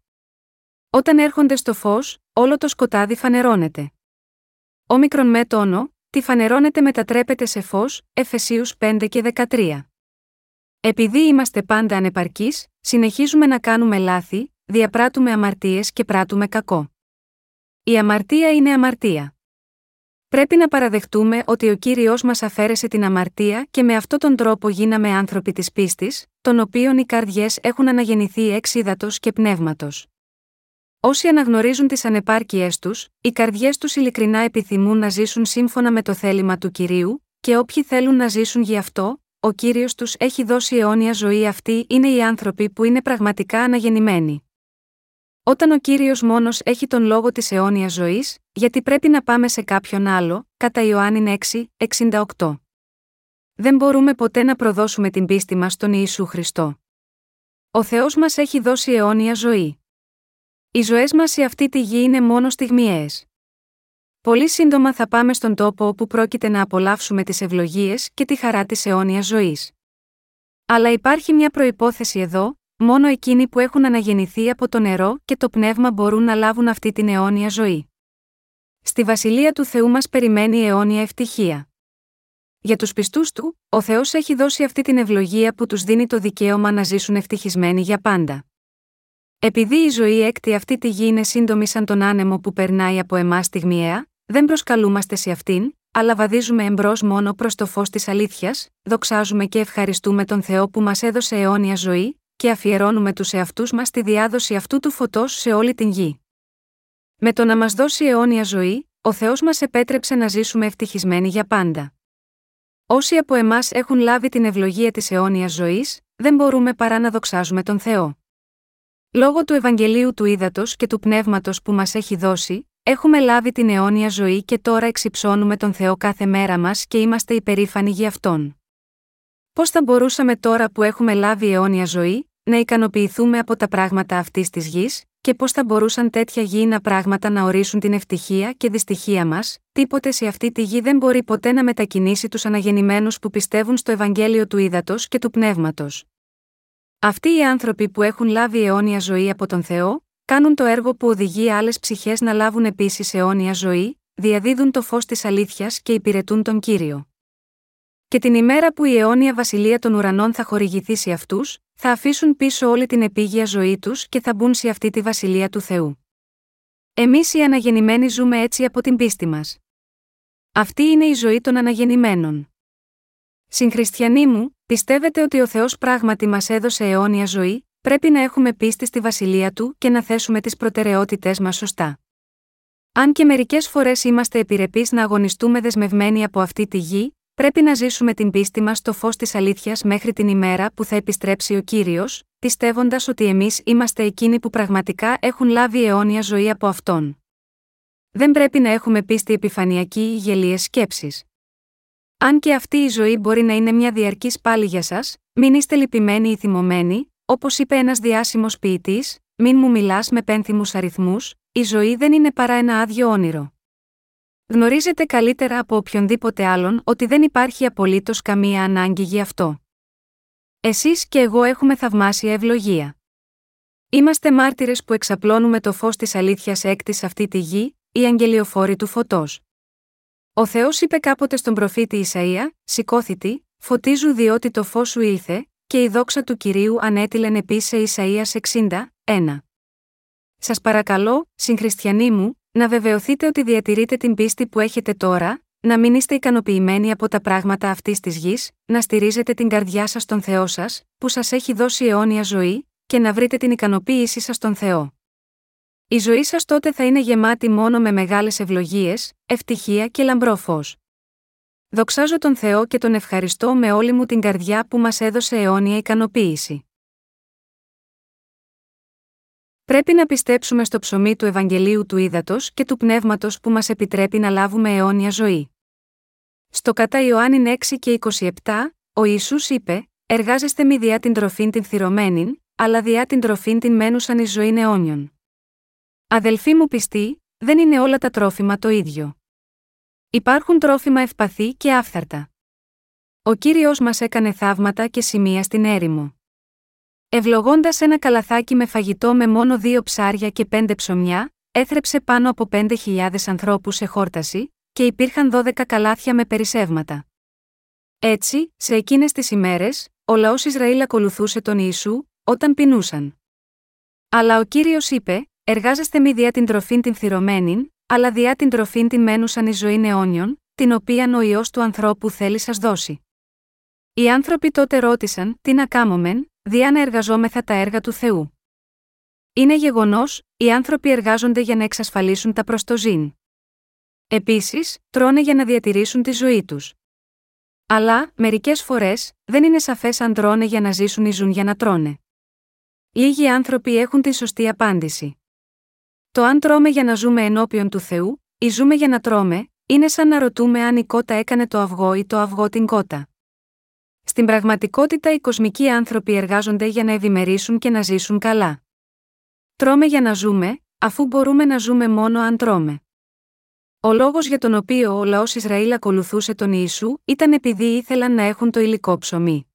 Όταν έρχονται στο φως, όλο το σκοτάδι φανερώνεται. Όμικρον με τόνο, τι φανερώνεται μετατρέπεται σε φως, Εφεσίους 5 και 13. Επειδή είμαστε πάντα ανεπαρκείς, συνεχίζουμε να κάνουμε λάθη, διαπράττουμε αμαρτίες και πράττουμε κακό. Η αμαρτία είναι αμαρτία. Πρέπει να παραδεχτούμε ότι ο Κύριος μας αφαίρεσε την αμαρτία και με αυτόν τον τρόπο γίναμε άνθρωποι της πίστης, των οποίων οι καρδιές έχουν αναγεννηθεί εξ ύδατος και πνεύματος. Όσοι αναγνωρίζουν τις ανεπάρκειές τους, οι καρδιές τους ειλικρινά επιθυμούν να ζήσουν σύμφωνα με το θέλημα του Κυρίου, και όποιοι θέλουν να ζήσουν γι' αυτό, ο κύριος τους έχει δώσει αιώνια ζωή αυτοί είναι οι άνθρωποι που είναι πραγματικά αναγεννημένοι. Όταν ο κύριος μόνος έχει τον λόγο της αιώνια ζωής, γιατί πρέπει να πάμε σε κάποιον άλλο, κατά Ιωάννη 6, 68. Δεν μπορούμε ποτέ να προδώσουμε την πίστη μας στον Ιησού Χριστό. Ο Θεός μας έχει δώσει αιώνια ζωή. Οι ζωές μας σε αυτή τη γη είναι μόνο στιγμιαίε. Πολύ σύντομα θα πάμε στον τόπο όπου πρόκειται να απολαύσουμε τις ευλογίες και τη χαρά της αιώνιας ζωής. Αλλά υπάρχει μια προπόθεση εδώ, μόνο εκείνοι που έχουν αναγεννηθεί από το νερό και το πνεύμα μπορούν να λάβουν αυτή την αιώνια ζωή. Στη βασιλεία του Θεού μας περιμένει η αιώνια ευτυχία. Για τους πιστούς του, ο Θεός έχει δώσει αυτή την ευλογία που τους δίνει το δικαίωμα να ζήσουν ευτυχισμένοι για πάντα. Επειδή η ζωή έκτη αυτή τη γη είναι σύντομη σαν τον άνεμο που περνάει από εμάς στιγμιαία, δεν προσκαλούμαστε σε αυτήν, αλλά βαδίζουμε εμπρός μόνο προς το φως της αλήθειας, δοξάζουμε και ευχαριστούμε τον Θεό που μας έδωσε αιώνια ζωή, και αφιερώνουμε τους εαυτούς μας στη διάδοση αυτού του φωτός σε όλη την γη. Με το να μας δώσει αιώνια ζωή, ο Θεός μας επέτρεψε να ζήσουμε ευτυχισμένοι για πάντα. Όσοι από εμάς έχουν λάβει την ευλογία της αιώνιας ζωής, δεν μπορούμε παρά να δοξάζουμε τον Θεό. Λόγω του Ευαγγελίου του Ήδατος και του Πνεύματος που μας έχει δώσει, έχουμε λάβει την αιώνια ζωή και τώρα εξυψώνουμε τον Θεό κάθε μέρα μας και είμαστε υπερήφανοι για αυτόν. Πώς θα μπορούσαμε τώρα που έχουμε λάβει αιώνια ζωή, να ικανοποιηθούμε από τα πράγματα αυτής της γης, και πώς θα μπορούσαν τέτοια γήινα πράγματα να ορίσουν την ευτυχία και δυστυχία μας, τίποτε σε αυτή τη γη δεν μπορεί ποτέ να μετακινήσει τους αναγεννημένους που πιστεύουν στο Ευαγγέλιο του Ήδατος και του Πνεύματος. Αυτοί οι άνθρωποι που έχουν λάβει αιώνια ζωή από τον Θεό, κάνουν το έργο που οδηγεί άλλες ψυχές να λάβουν επίσης αιώνια ζωή, διαδίδουν το φως της αλήθειας και υπηρετούν τον κύριο. Και την ημέρα που η αιώνια βασιλεία των ουρανών θα χορηγηθεί σε αυτούς, θα αφήσουν πίσω όλη την επίγεια ζωή τους και θα μπουν σε αυτή τη βασιλεία του Θεού. Εμείς οι αναγεννημένοι ζούμε έτσι από την πίστη μας. Αυτή είναι η ζωή των αναγεννημένων. Συγχριστιανοί μου, πιστεύετε ότι ο Θεός πράγματι μας έδωσε αιώνια ζωή, πρέπει να έχουμε πίστη στη βασιλεία του και να θέσουμε τις προτεραιότητές μας σωστά. Αν και μερικές φορές είμαστε επιρρεπείς να αγωνιστούμε δεσμευμένοι από αυτή τη γη, πρέπει να ζήσουμε την πίστη μας στο φως της αλήθειας μέχρι την ημέρα που θα επιστρέψει ο κύριος, πιστεύοντας ότι εμείς είμαστε εκείνοι που πραγματικά έχουν λάβει αιώνια ζωή από αυτόν. Δεν πρέπει να έχουμε πίστη επιφανειακή ή γελίες σκέψεις. Αν και αυτή η ζωή μπορεί να είναι μια διαρκής πάλι για σας, μην είστε λυπημένοι ή θυμωμένοι, όπως είπε ένας διάσημος ποιητής, μην μου μιλάς με πένθυμους αριθμούς, η ζωή δεν είναι παρά ένα άδειο όνειρο. Γνωρίζετε καλύτερα από οποιονδήποτε άλλον ότι δεν υπάρχει απολύτως καμία ανάγκη γι' αυτό. Εσείς και εγώ έχουμε θαυμάσια ευλογία. Είμαστε μάρτυρες που εξαπλώνουμε το φως της αλήθειας έκτη αυτή τη γη, οι αγγελιοφόροι του φωτός. Ο Θεός είπε κάποτε στον προφήτη Ισαΐα, Σηκώθητη, φωτίζου διότι το φως σου ήλθε, και η δόξα του κυρίου ανέτειλεν επίσης σε Ισαΐας 60, 1. Σας παρακαλώ, συγχριστιανοί μου, να βεβαιωθείτε ότι διατηρείτε την πίστη που έχετε τώρα, να μην είστε ικανοποιημένοι από τα πράγματα αυτής της γης, να στηρίζετε την καρδιά σας στον Θεό σας, που σας έχει δώσει αιώνια ζωή, και να βρείτε την ικανοποίησή σας στον Θεό. Η ζωή σας τότε θα είναι γεμάτη μόνο με μεγάλες ευλογίες, ευτυχία και λαμπρό φως. Δοξάζω τον Θεό και τον ευχαριστώ με όλη μου την καρδιά που μας έδωσε αιώνια ικανοποίηση. Πρέπει να πιστέψουμε στο ψωμί του Ευαγγελίου του Ήδατος και του Πνεύματος που μας επιτρέπει να λάβουμε αιώνια ζωή. Στο κατά Ιωάννη 6 και 27, ο Ισού είπε: Εργάζεστε μη διά την τροφήν την θυρωμένην, αλλά διά την τροφήν την μένουσαν εις ζωή αιώνιον. Αδελφοί μου πιστοί, δεν είναι όλα τα τρόφιμα το ίδιο. Υπάρχουν τρόφιμα ευπαθή και άφθαρτα. Ο κύριος μας έκανε θαύματα και σημεία στην έρημο. Ευλογώντας ένα καλαθάκι με φαγητό με μόνο δύο ψάρια και πέντε ψωμιά, έθρεψε πάνω από πέντε χιλιάδες ανθρώπους σε χόρταση, και υπήρχαν δώδεκα καλάθια με περισσεύματα. Έτσι, σε εκείνες τις ημέρες, ο λαός Ισραήλ ακολουθούσε τον Ιησού, όταν πεινούσαν. Αλλά ο κύριος είπε: Εργάζεστε μη διά την τροφήν την θυρωμένην, αλλά διά την τροφήν την μένουσαν ει ζωή αιώνιον, την οποία ο ιό του ανθρώπου θέλει σας δώσει. Οι άνθρωποι τότε ρώτησαν: Τι να κάμωμεν, διά να εργαζόμεθα τα έργα του Θεού. Είναι γεγονός, οι άνθρωποι εργάζονται για να εξασφαλίσουν τα προστοζήν. Επίσης, τρώνε για να διατηρήσουν τη ζωή τους. Αλλά, μερικές φορές, δεν είναι σαφές αν τρώνε για να ζήσουν ή ζουν για να τρώνε. Λίγοι άνθρωποι έχουν τη σωστή απάντηση. Το αν τρώμε για να ζούμε ενώπιον του Θεού, ή ζούμε για να τρώμε, είναι σαν να ρωτούμε αν η κότα έκανε το αυγό ή το αυγό την κότα. Στην πραγματικότητα οι κοσμικοί άνθρωποι εργάζονται για να ευημερήσουν και να ζήσουν καλά. Τρώμε για να ζούμε, αφού μπορούμε να ζούμε μόνο αν τρώμε. Ο λόγος για τον οποίο ο λαός Ισραήλ ακολουθούσε τον Ιησού ήταν επειδή ήθελαν να έχουν το υλικό ψωμί.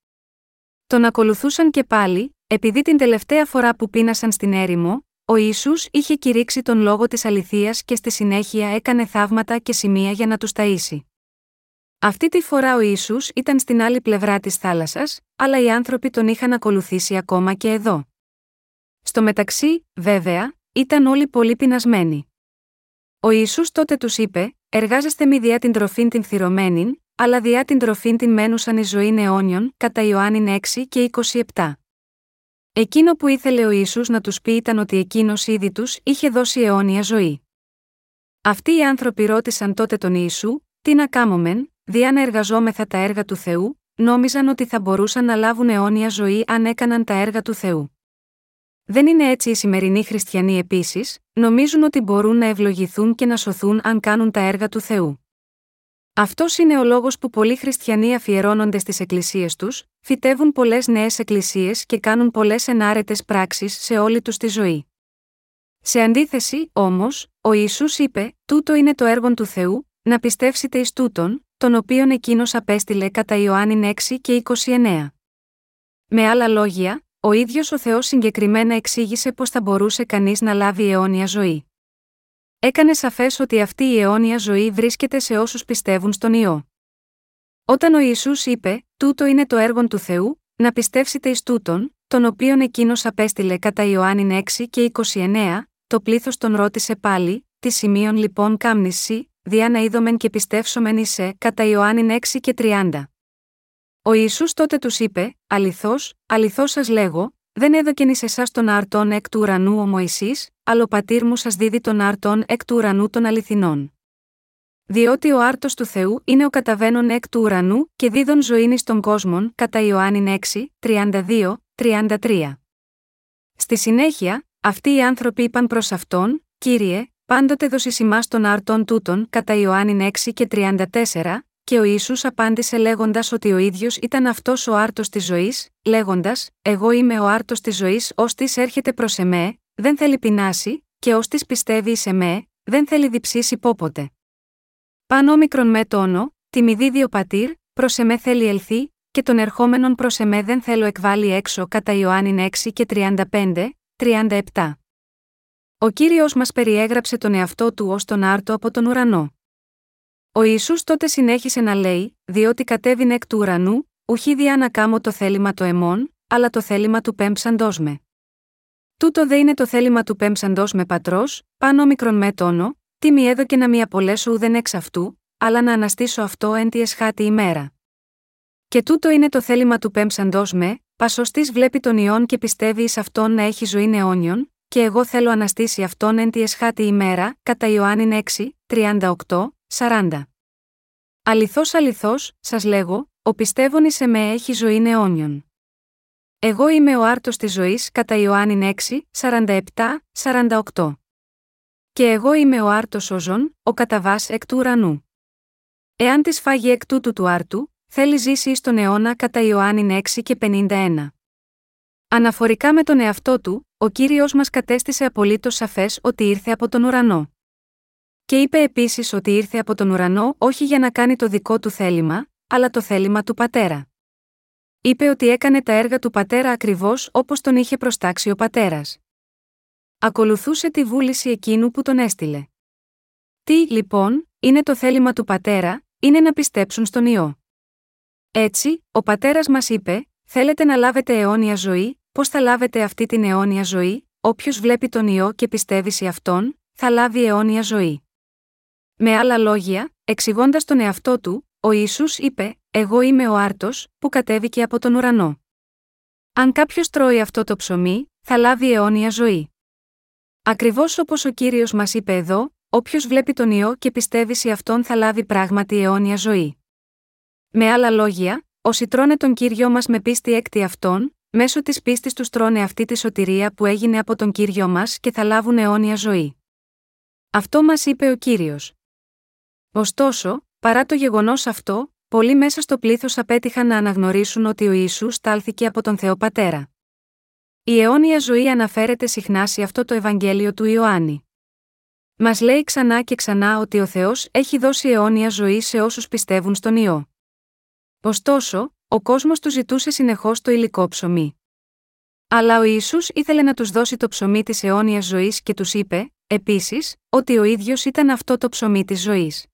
Τον ακολουθούσαν και πάλι, επειδή την τελευταία φορά που πείνασαν στην έρημο, ο Ισού είχε κηρύξει τον λόγο της αληθείας και στη συνέχεια έκανε θαύματα και σημεία για να τους ταΐσει. Αυτή τη φορά ο Ιησούς ήταν στην άλλη πλευρά της θάλασσας, αλλά οι άνθρωποι τον είχαν ακολουθήσει ακόμα και εδώ. Στο μεταξύ, βέβαια, ήταν όλοι πολύ πεινασμένοι. Ο Ιησούς τότε τους είπε, εργάζεστε μη διά την τροφήν την θυρωμένην, αλλά διά την τροφήν την μένουσαν η ζωή αιώνιων, κατά Ιωάννην 6 και 27. Εκείνο που ήθελε ο Ιησούς να τους πει ήταν ότι εκείνος ήδη τους είχε δώσει αιώνια ζωή. Αυτοί οι άνθρωποι ρώτησαν τότε τον Ιησού, τι να κάμωμεν, διά να εργαζόμεθα τα έργα του Θεού, νόμιζαν ότι θα μπορούσαν να λάβουν αιώνια ζωή αν έκαναν τα έργα του Θεού. Δεν είναι έτσι οι σημερινοί χριστιανοί επίσης, νομίζουν ότι μπορούν να ευλογηθούν και να σωθούν αν κάνουν τα έργα του Θεού. Αυτός είναι ο λόγος που πολλοί χριστιανοί αφιερώνονται στις εκκλησίες τους, φυτεύουν πολλές νέες εκκλησίες και κάνουν πολλές ενάρετες πράξεις σε όλη τους τη ζωή. Σε αντίθεση, όμως, ο Ιησούς είπε: Τούτο είναι το έργο του Θεού, να πιστεύσετε εις τούτον, τον οποίον εκείνος απέστειλε κατά Ιωάννη 6 και 29. Με άλλα λόγια, ο ίδιος ο Θεός συγκεκριμένα εξήγησε πώς θα μπορούσε κανείς να λάβει αιώνια ζωή. Έκανε σαφές ότι αυτή η αιώνια ζωή βρίσκεται σε όσους πιστεύουν στον ιό. Όταν ο Ισού είπε: Τούτο είναι το έργο του Θεού, να πιστεύσετε εις τούτον, τον οποίον εκείνος απέστειλε κατά Ιωάννη 6 και 29, το πλήθος τον ρώτησε πάλι, τι σημείων λοιπόν κάμνηση, διά να είδομεν και πιστεύσομεν είσαι, κατά Ιωάννη 6 και 30. Ο Ιησούς τότε τους είπε: Αληθώς, αληθώς σας λέγω, δεν έδωκεν εις εσάς τον αρτών εκ του ουρανού ο Μωυσής, αλλά ο πατήρ μου σας δίδει τον αρτών εκ του ουρανού των αληθινών. Διότι ο άρτος του Θεού είναι ο καταβαίνων εκ του ουρανού και δίδων ζωήνη των κόσμων, κατά Ιωάννη 6, 32, 33. Στη συνέχεια, αυτοί οι άνθρωποι είπαν προς αυτόν, Κύριε, πάντοτε δώσει ημάς των αρτών τούτων, κατά Ιωάννη 6 και 34, και ο Ιησούς απάντησε λέγοντας ότι ο ίδιος ήταν αυτός ο άρτος της ζωής, λέγοντας: Εγώ είμαι ο άρτος της ζωής, ως της έρχεται προς εμέ, δεν θέλει πεινάσει, και ως της πιστεύει σε εμέ, δεν θέλει διψήσει πόποτε. Πάνω μικρον με τόνο, τιμιδίδει ο πατήρ, προς εμέ θέλει ελθεί, και τον ερχόμενον προς εμέ δεν θέλω εκβάλει έξω κατά Ιωάννη 6 και 35, 37. Ο κύριος μας περιέγραψε τον εαυτό του ως τον άρτο από τον ουρανό. Ο Ιησούς τότε συνέχισε να λέει, διότι κατέβηνε εκ του ουρανού, ουχή διά να κάμω το θέλημα το εμών, αλλά το θέλημα του πέμψαντός με. Τούτο δε είναι το θέλημα του πέμψαντός με πατρός, πάνω μικρον με τόνο, τι μη έδωκε να μη απολέσω ουδεν εξ αυτού, αλλά να αναστήσω αυτό εν τη εσχάτη ημέρα. Και τούτο είναι το θέλημα του πέμψαντός με, πασοστή βλέπει τον ιόν και πιστεύει εις αυτόν να έχει ζωή αιώνιον, και εγώ θέλω αναστήσει αυτόν εν τη εσχάτη ημέρα, κατά Ιωάννη 6, 38, 40. Αληθώς αληθώς, σας λέγω, ο πιστεύων σε με έχει ζωή αιώνιον. Εγώ είμαι ο άρτος της ζωής κατά Ιωάννη 6, 47, 48. Και εγώ είμαι ο άρτος οζών, ο καταβάς εκ του ουρανού. Εάν της φάγει εκ τούτου του άρτου, θέλει ζήσει στον αιώνα κατά Ιωάννη 6 και 51. Αναφορικά με τον εαυτό του, ο κύριος μας κατέστησε απολύτως σαφές ότι ήρθε από τον ουρανό. Και είπε επίσης ότι ήρθε από τον ουρανό όχι για να κάνει το δικό του θέλημα, αλλά το θέλημα του πατέρα. Είπε ότι έκανε τα έργα του πατέρα ακριβώς όπως τον είχε προστάξει ο πατέρας. Ακολουθούσε τη βούληση εκείνου που τον έστειλε. Τι, λοιπόν, είναι το θέλημα του πατέρα, είναι να πιστέψουν στον ιό. Έτσι, ο πατέρας μας είπε: Θέλετε να λάβετε αιώνια ζωή, πώς θα λάβετε αυτή την αιώνια ζωή, όποιος βλέπει τον ιό και πιστεύει σε αυτόν, θα λάβει αιώνια ζωή. Με άλλα λόγια, εξηγώντας τον εαυτό του, ο Ιησούς είπε: Εγώ είμαι ο άρτος, που κατέβηκε από τον ουρανό. Αν κάποιος τρώει αυτό το ψωμί, θα λάβει αιώνια ζωή. Ακριβώς όπως ο κύριος μας είπε εδώ, όποιος βλέπει τον ιό και πιστεύει σε αυτόν θα λάβει πράγματι αιώνια ζωή. Με άλλα λόγια, όσοι τρώνε τον κύριο μας με πίστη έκτη αυτόν, μέσω της πίστης τους τρώνε αυτή τη σωτηρία που έγινε από τον κύριο μας και θα λάβουν αιώνια ζωή. Αυτό μας είπε ο κύριος. Ωστόσο, παρά το γεγονός αυτό, πολλοί μέσα στο πλήθος απέτυχαν να αναγνωρίσουν ότι ο Ιησούς στάλθηκε από τον Θεό Πατέρα. Η αιώνια ζωή αναφέρεται συχνά σε αυτό το Ευαγγέλιο του Ιωάννη. Μας λέει ξανά και ξανά ότι ο Θεός έχει δώσει αιώνια ζωή σε όσους πιστεύουν στον ιό. Ωστόσο, ο κόσμος του ζητούσε συνεχώς το υλικό ψωμί. Αλλά ο Ιησούς ήθελε να τους δώσει το ψωμί της αιώνιας ζωής και τους είπε, επίσης, ότι ο ίδιος ήταν αυτό το ψωμί της ζωής.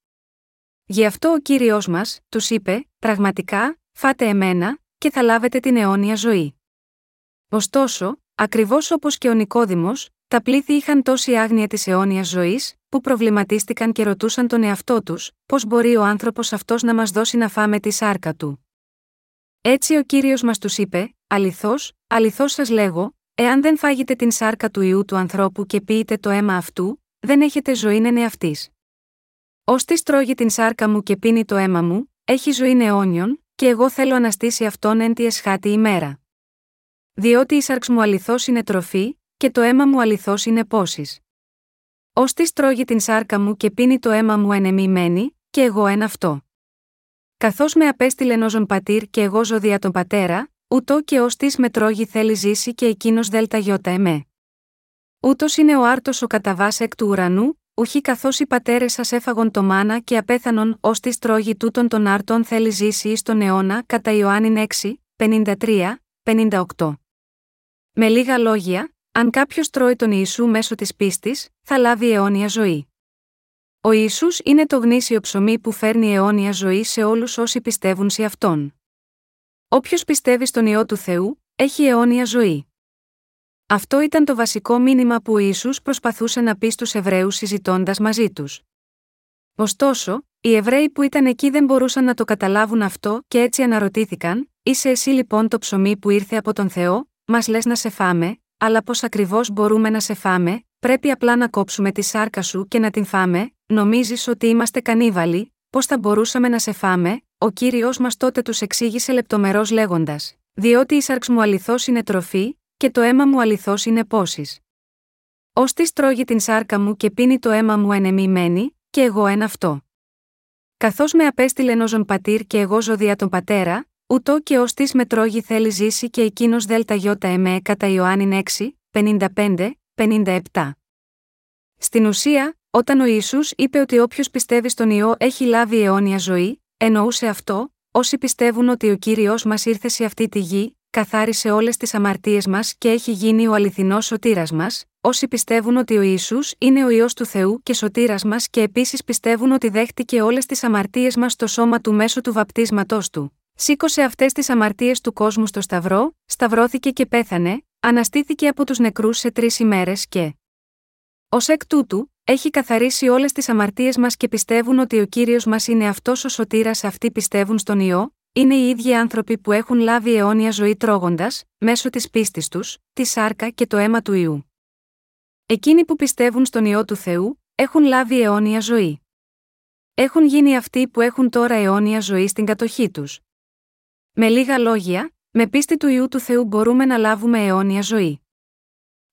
Γι' αυτό ο κύριος μας, τους είπε, πραγματικά, φάτε εμένα, και θα λάβετε την αιώνια ζωή. Ωστόσο, ακριβώς όπως και ο Νικόδημος, τα πλήθη είχαν τόση άγνοια της αιώνιας ζωής, που προβληματίστηκαν και ρωτούσαν τον εαυτό τους, πώς μπορεί ο άνθρωπος αυτός να μας δώσει να φάμε τη σάρκα του. Έτσι ο κύριος μας τους είπε, Αληθώς, αληθώς σας λέγω, εάν δεν φάγετε την σάρκα του ιού του ανθρώπου και πείτε το αίμα αυτού, δεν έχετε ζωή είναι αυτή. Ώστι τρώγει την σάρκα μου και πίνει το αίμα μου, έχει ζωή αιώνιον, και εγώ θέλω αναστήσει αυτόν εν τη εσχάτη ημέρα. Διότι η σάρξ μου αληθώς είναι τροφή, και το αίμα μου αληθώς είναι πόσει. Ώστι τρώγει την σάρκα μου και πίνει το αίμα μου ενεμιμένη, και εγώ εν αυτό. Καθώς με απέστειλε νόζον πατήρ και εγώ ζω δια τον πατέρα, ούτω και ως της με τρώγει θέλει ζήσει και εκείνος δέλτα γιώτα εμέ. Ούτως είναι ο άρτος ο καταβάς εκ του ουρανού, ουχή καθώς οι πατέρες σας έφαγον το μάνα και απέθανον ως τη τρώγει τούτον των άρτων θέλει ζήσει εις τον αιώνα κατά Ιωάννη 6, 53, 58. Με λίγα λόγια, αν κάποιος τρώει τον Ιησού μέσω της πίστης, θα λάβει αιώνια ζωή. Ο Ισού είναι το γνήσιο ψωμί που φέρνει αιώνια ζωή σε όλους όσοι πιστεύουν σε αυτόν. Όποιος πιστεύει στον ιό του Θεού, έχει αιώνια ζωή. Αυτό ήταν το βασικό μήνυμα που ο Ιησούς προσπαθούσε να πει στους Εβραίους συζητώντας μαζί τους. Ωστόσο, οι Εβραίοι που ήταν εκεί δεν μπορούσαν να το καταλάβουν αυτό και έτσι αναρωτήθηκαν: Είσαι εσύ λοιπόν το ψωμί που ήρθε από τον Θεό, μας λες να σε φάμε, αλλά πώς ακριβώς μπορούμε να σε φάμε, πρέπει απλά να κόψουμε τη σάρκα σου και να την φάμε, νομίζεις ότι είμαστε κανίβαλοι, πώς θα μπορούσαμε να σε φάμε, ο κύριος μας τότε τους εξήγησε λεπτομερώς λέγοντας: Διότι η σάρξ μου αληθώ είναι τροφή, και το αίμα μου αληθώς είναι πόσει. Ω τη τρώγει την σάρκα μου και πίνει το αίμα μου ενεμιμένη, και εγώ εν αυτό. Καθώς με απέστειλε νόζον πατήρ και εγώ ζω δια τον πατέρα, ούτω και ως της με τρώγει θέλει ζήσει και εκείνος δέλτα γιώτα εμέ κατά Ιωάννη 6, 55, 57. Στην ουσία, όταν ο Ιησούς είπε ότι όποιος πιστεύει στον ιό έχει λάβει αιώνια ζωή, εννοούσε αυτό, όσοι πιστεύουν ότι ο κύριος μας ήρθε σε αυτή τη γη, καθάρισε όλες τις αμαρτίες μας και έχει γίνει ο αληθινός σωτήρας μας, όσοι πιστεύουν ότι ο Ισού είναι ο ιό του Θεού και σωτήρας μας και επίσης πιστεύουν ότι δέχτηκε όλες τις αμαρτίες μας στο σώμα του μέσω του βαπτίσματός του. Σήκωσε αυτές τις αμαρτίες του κόσμου στο Σταυρό, σταυρώθηκε και πέθανε, αναστήθηκε από τους νεκρούς σε τρεις ημέρες και. Ω εκ τούτου, έχει καθαρίσει όλες τις αμαρτίες μας και πιστεύουν ότι ο κύριος μας είναι αυτός ο σωτήρας αυτοί πιστεύουν στον ιό, είναι οι ίδιοι άνθρωποι που έχουν λάβει αιώνια ζωή τρώγοντας, μέσω της πίστης τους, τη σάρκα και το αίμα του ιού. Εκείνοι που πιστεύουν στον ιό του Θεού, έχουν λάβει αιώνια ζωή. Έχουν γίνει αυτοί που έχουν τώρα αιώνια ζωή στην κατοχή τους. Με λίγα λόγια, με πίστη του ιού του Θεού μπορούμε να λάβουμε αιώνια ζωή.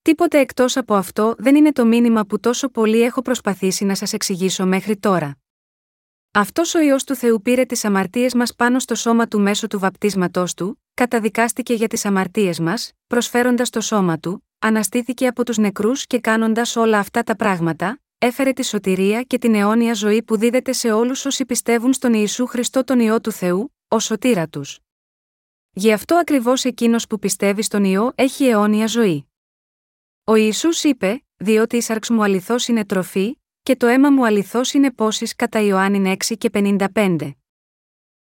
Τίποτε εκτός από αυτό δεν είναι το μήνυμα που τόσο πολύ έχω προσπαθήσει να σας εξηγήσω μέχρι τώρα. Αυτός ο ιό του Θεού πήρε τις αμαρτίες μας πάνω στο σώμα του μέσω του βαπτίσματός του, καταδικάστηκε για τις αμαρτίες μας, προσφέροντας το σώμα του, αναστήθηκε από τους νεκρούς και κάνοντας όλα αυτά τα πράγματα, έφερε τη σωτηρία και την αιώνια ζωή που δίδεται σε όλους όσοι πιστεύουν στον Ιησού Χριστό τον ιό του Θεού, ω σωτήρα τους. Γι' αυτό ακριβώς εκείνος που πιστεύει στον ιό έχει αιώνια ζωή. Ο Ιησούς είπε, διότι η σάρξ μου αληθώ είναι τροφή, και το αίμα μου αληθώς είναι πόσει κατά Ιωάννη 6 και 55.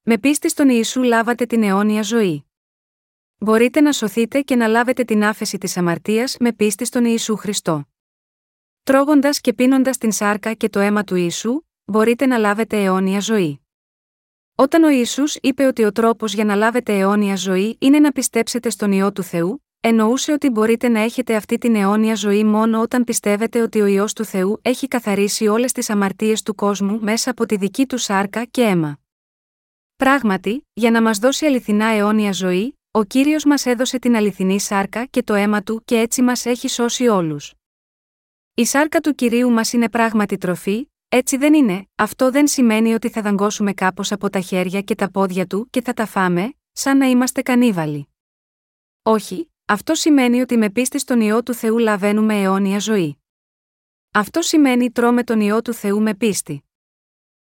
Με πίστη στον Ιησού λάβατε την αιώνια ζωή. Μπορείτε να σωθείτε και να λάβετε την άφεση της αμαρτίας με πίστη στον Ιησού Χριστό. Τρώγοντας και πίνοντας την σάρκα και το αίμα του Ιησού, μπορείτε να λάβετε αιώνια ζωή. Όταν ο Ιησούς είπε ότι ο τρόπος για να λάβετε αιώνια ζωή είναι να πιστέψετε στον ιό του Θεού, εννοούσε ότι μπορείτε να έχετε αυτή την αιώνια ζωή μόνο όταν πιστεύετε ότι ο ιό του Θεού έχει καθαρίσει όλες τις αμαρτίες του κόσμου μέσα από τη δική του σάρκα και αίμα. Πράγματι, για να μας δώσει αληθινά αιώνια ζωή, ο κύριος μας έδωσε την αληθινή σάρκα και το αίμα του και έτσι μας έχει σώσει όλους. Η σάρκα του κυρίου μας είναι πράγματι τροφή, έτσι δεν είναι, αυτό δεν σημαίνει ότι θα δαγκώσουμε κάπως από τα χέρια και τα πόδια του και θα τα φάμε, σαν να είμαστε κανίβαλοι. Όχι, αυτό σημαίνει ότι με πίστη στον ιό του Θεού λαβαίνουμε αιώνια ζωή. Αυτό σημαίνει τρώμε τον ιό του Θεού με πίστη.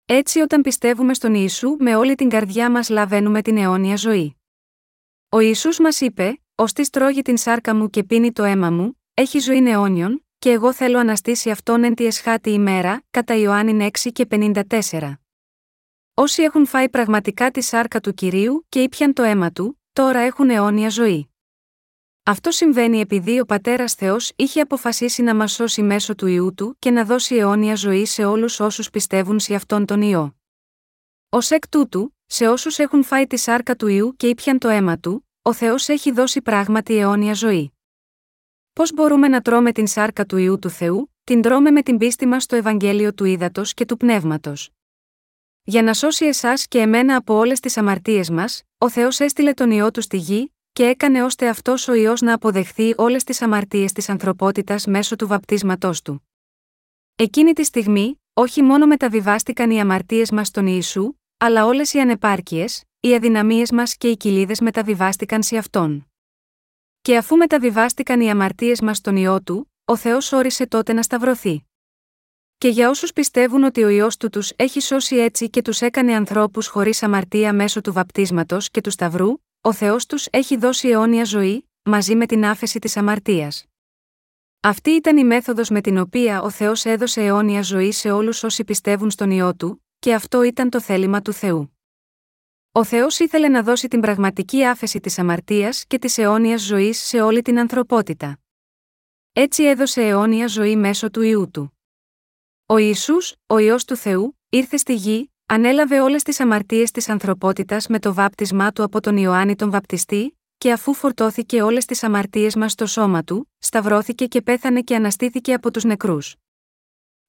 Έτσι, όταν πιστεύουμε στον Ιησού, με όλη την καρδιά μας λαβαίνουμε την αιώνια ζωή. Ο Ιησούς μας είπε: Ω της τρώγει την σάρκα μου και πίνει το αίμα μου, έχει ζωή αιώνιον, και εγώ θέλω αναστήσει αυτόν εν τη εσχάτη ημέρα, κατά Ιωάννη 6 και 54. Όσοι έχουν φάει πραγματικά τη σάρκα του κυρίου και ήπιαν το αίμα του, τώρα έχουν αιώνια ζωή. Αυτό συμβαίνει επειδή ο πατέρας Θεός είχε αποφασίσει να μας σώσει μέσω του ιού του και να δώσει αιώνια ζωή σε όλους όσους πιστεύουν σε αυτόν τον ιό. Ω εκ τούτου, σε όσους έχουν φάει τη σάρκα του ιού και ήπιαν το αίμα του, ο Θεός έχει δώσει πράγματι αιώνια ζωή. Πώς μπορούμε να τρώμε την σάρκα του ιού του Θεού, την τρώμε με την πίστη μας στο Ευαγγέλιο του Ήδατος και του Πνεύματος. Για να σώσει εσάς και εμένα από όλες τις αμαρτίες μας, ο Θεός έστειλε τον ιό του στη γη, και έκανε ώστε αυτός ο ιό να αποδεχθεί όλες τις αμαρτίες της ανθρωπότητας μέσω του βαπτίσματός του. Εκείνη τη στιγμή, όχι μόνο μεταβιβάστηκαν οι αμαρτίες μας στον Ιησού, αλλά όλες οι ανεπάρκειες, οι αδυναμίες μας και οι κοιλίδες μεταβιβάστηκαν σε αυτόν. Και αφού μεταβιβάστηκαν οι αμαρτίες μας στον ιό του, ο Θεός όρισε τότε να σταυρωθεί. Και για όσους πιστεύουν ότι ο ιό του τους έχει σώσει έτσι και τους έκανε ανθρώπους χωρίς αμαρτία μέσω του βαπτίσματος και του σταυρού, ο Θεός τους έχει δώσει αιώνια ζωή, μαζί με την άφεση της αμαρτίας. Αυτή ήταν η μέθοδος με την οποία ο Θεός έδωσε αιώνια ζωή σε όλους όσοι πιστεύουν στον ιό του, και αυτό ήταν το θέλημα του Θεού. Ο Θεός ήθελε να δώσει την πραγματική άφεση της αμαρτίας και της αιώνιας ζωής σε όλη την ανθρωπότητα. Έτσι έδωσε αιώνια ζωή μέσω του ιού του. Ο Ιησούς, ο ιό του Θεού, ήρθε στη γη, ανέλαβε όλες τις αμαρτίες της ανθρωπότητας με το βάπτισμά του από τον Ιωάννη τον Βαπτιστή, και αφού φορτώθηκε όλες τις αμαρτίες μας στο σώμα του, σταυρώθηκε και πέθανε και αναστήθηκε από τους νεκρούς.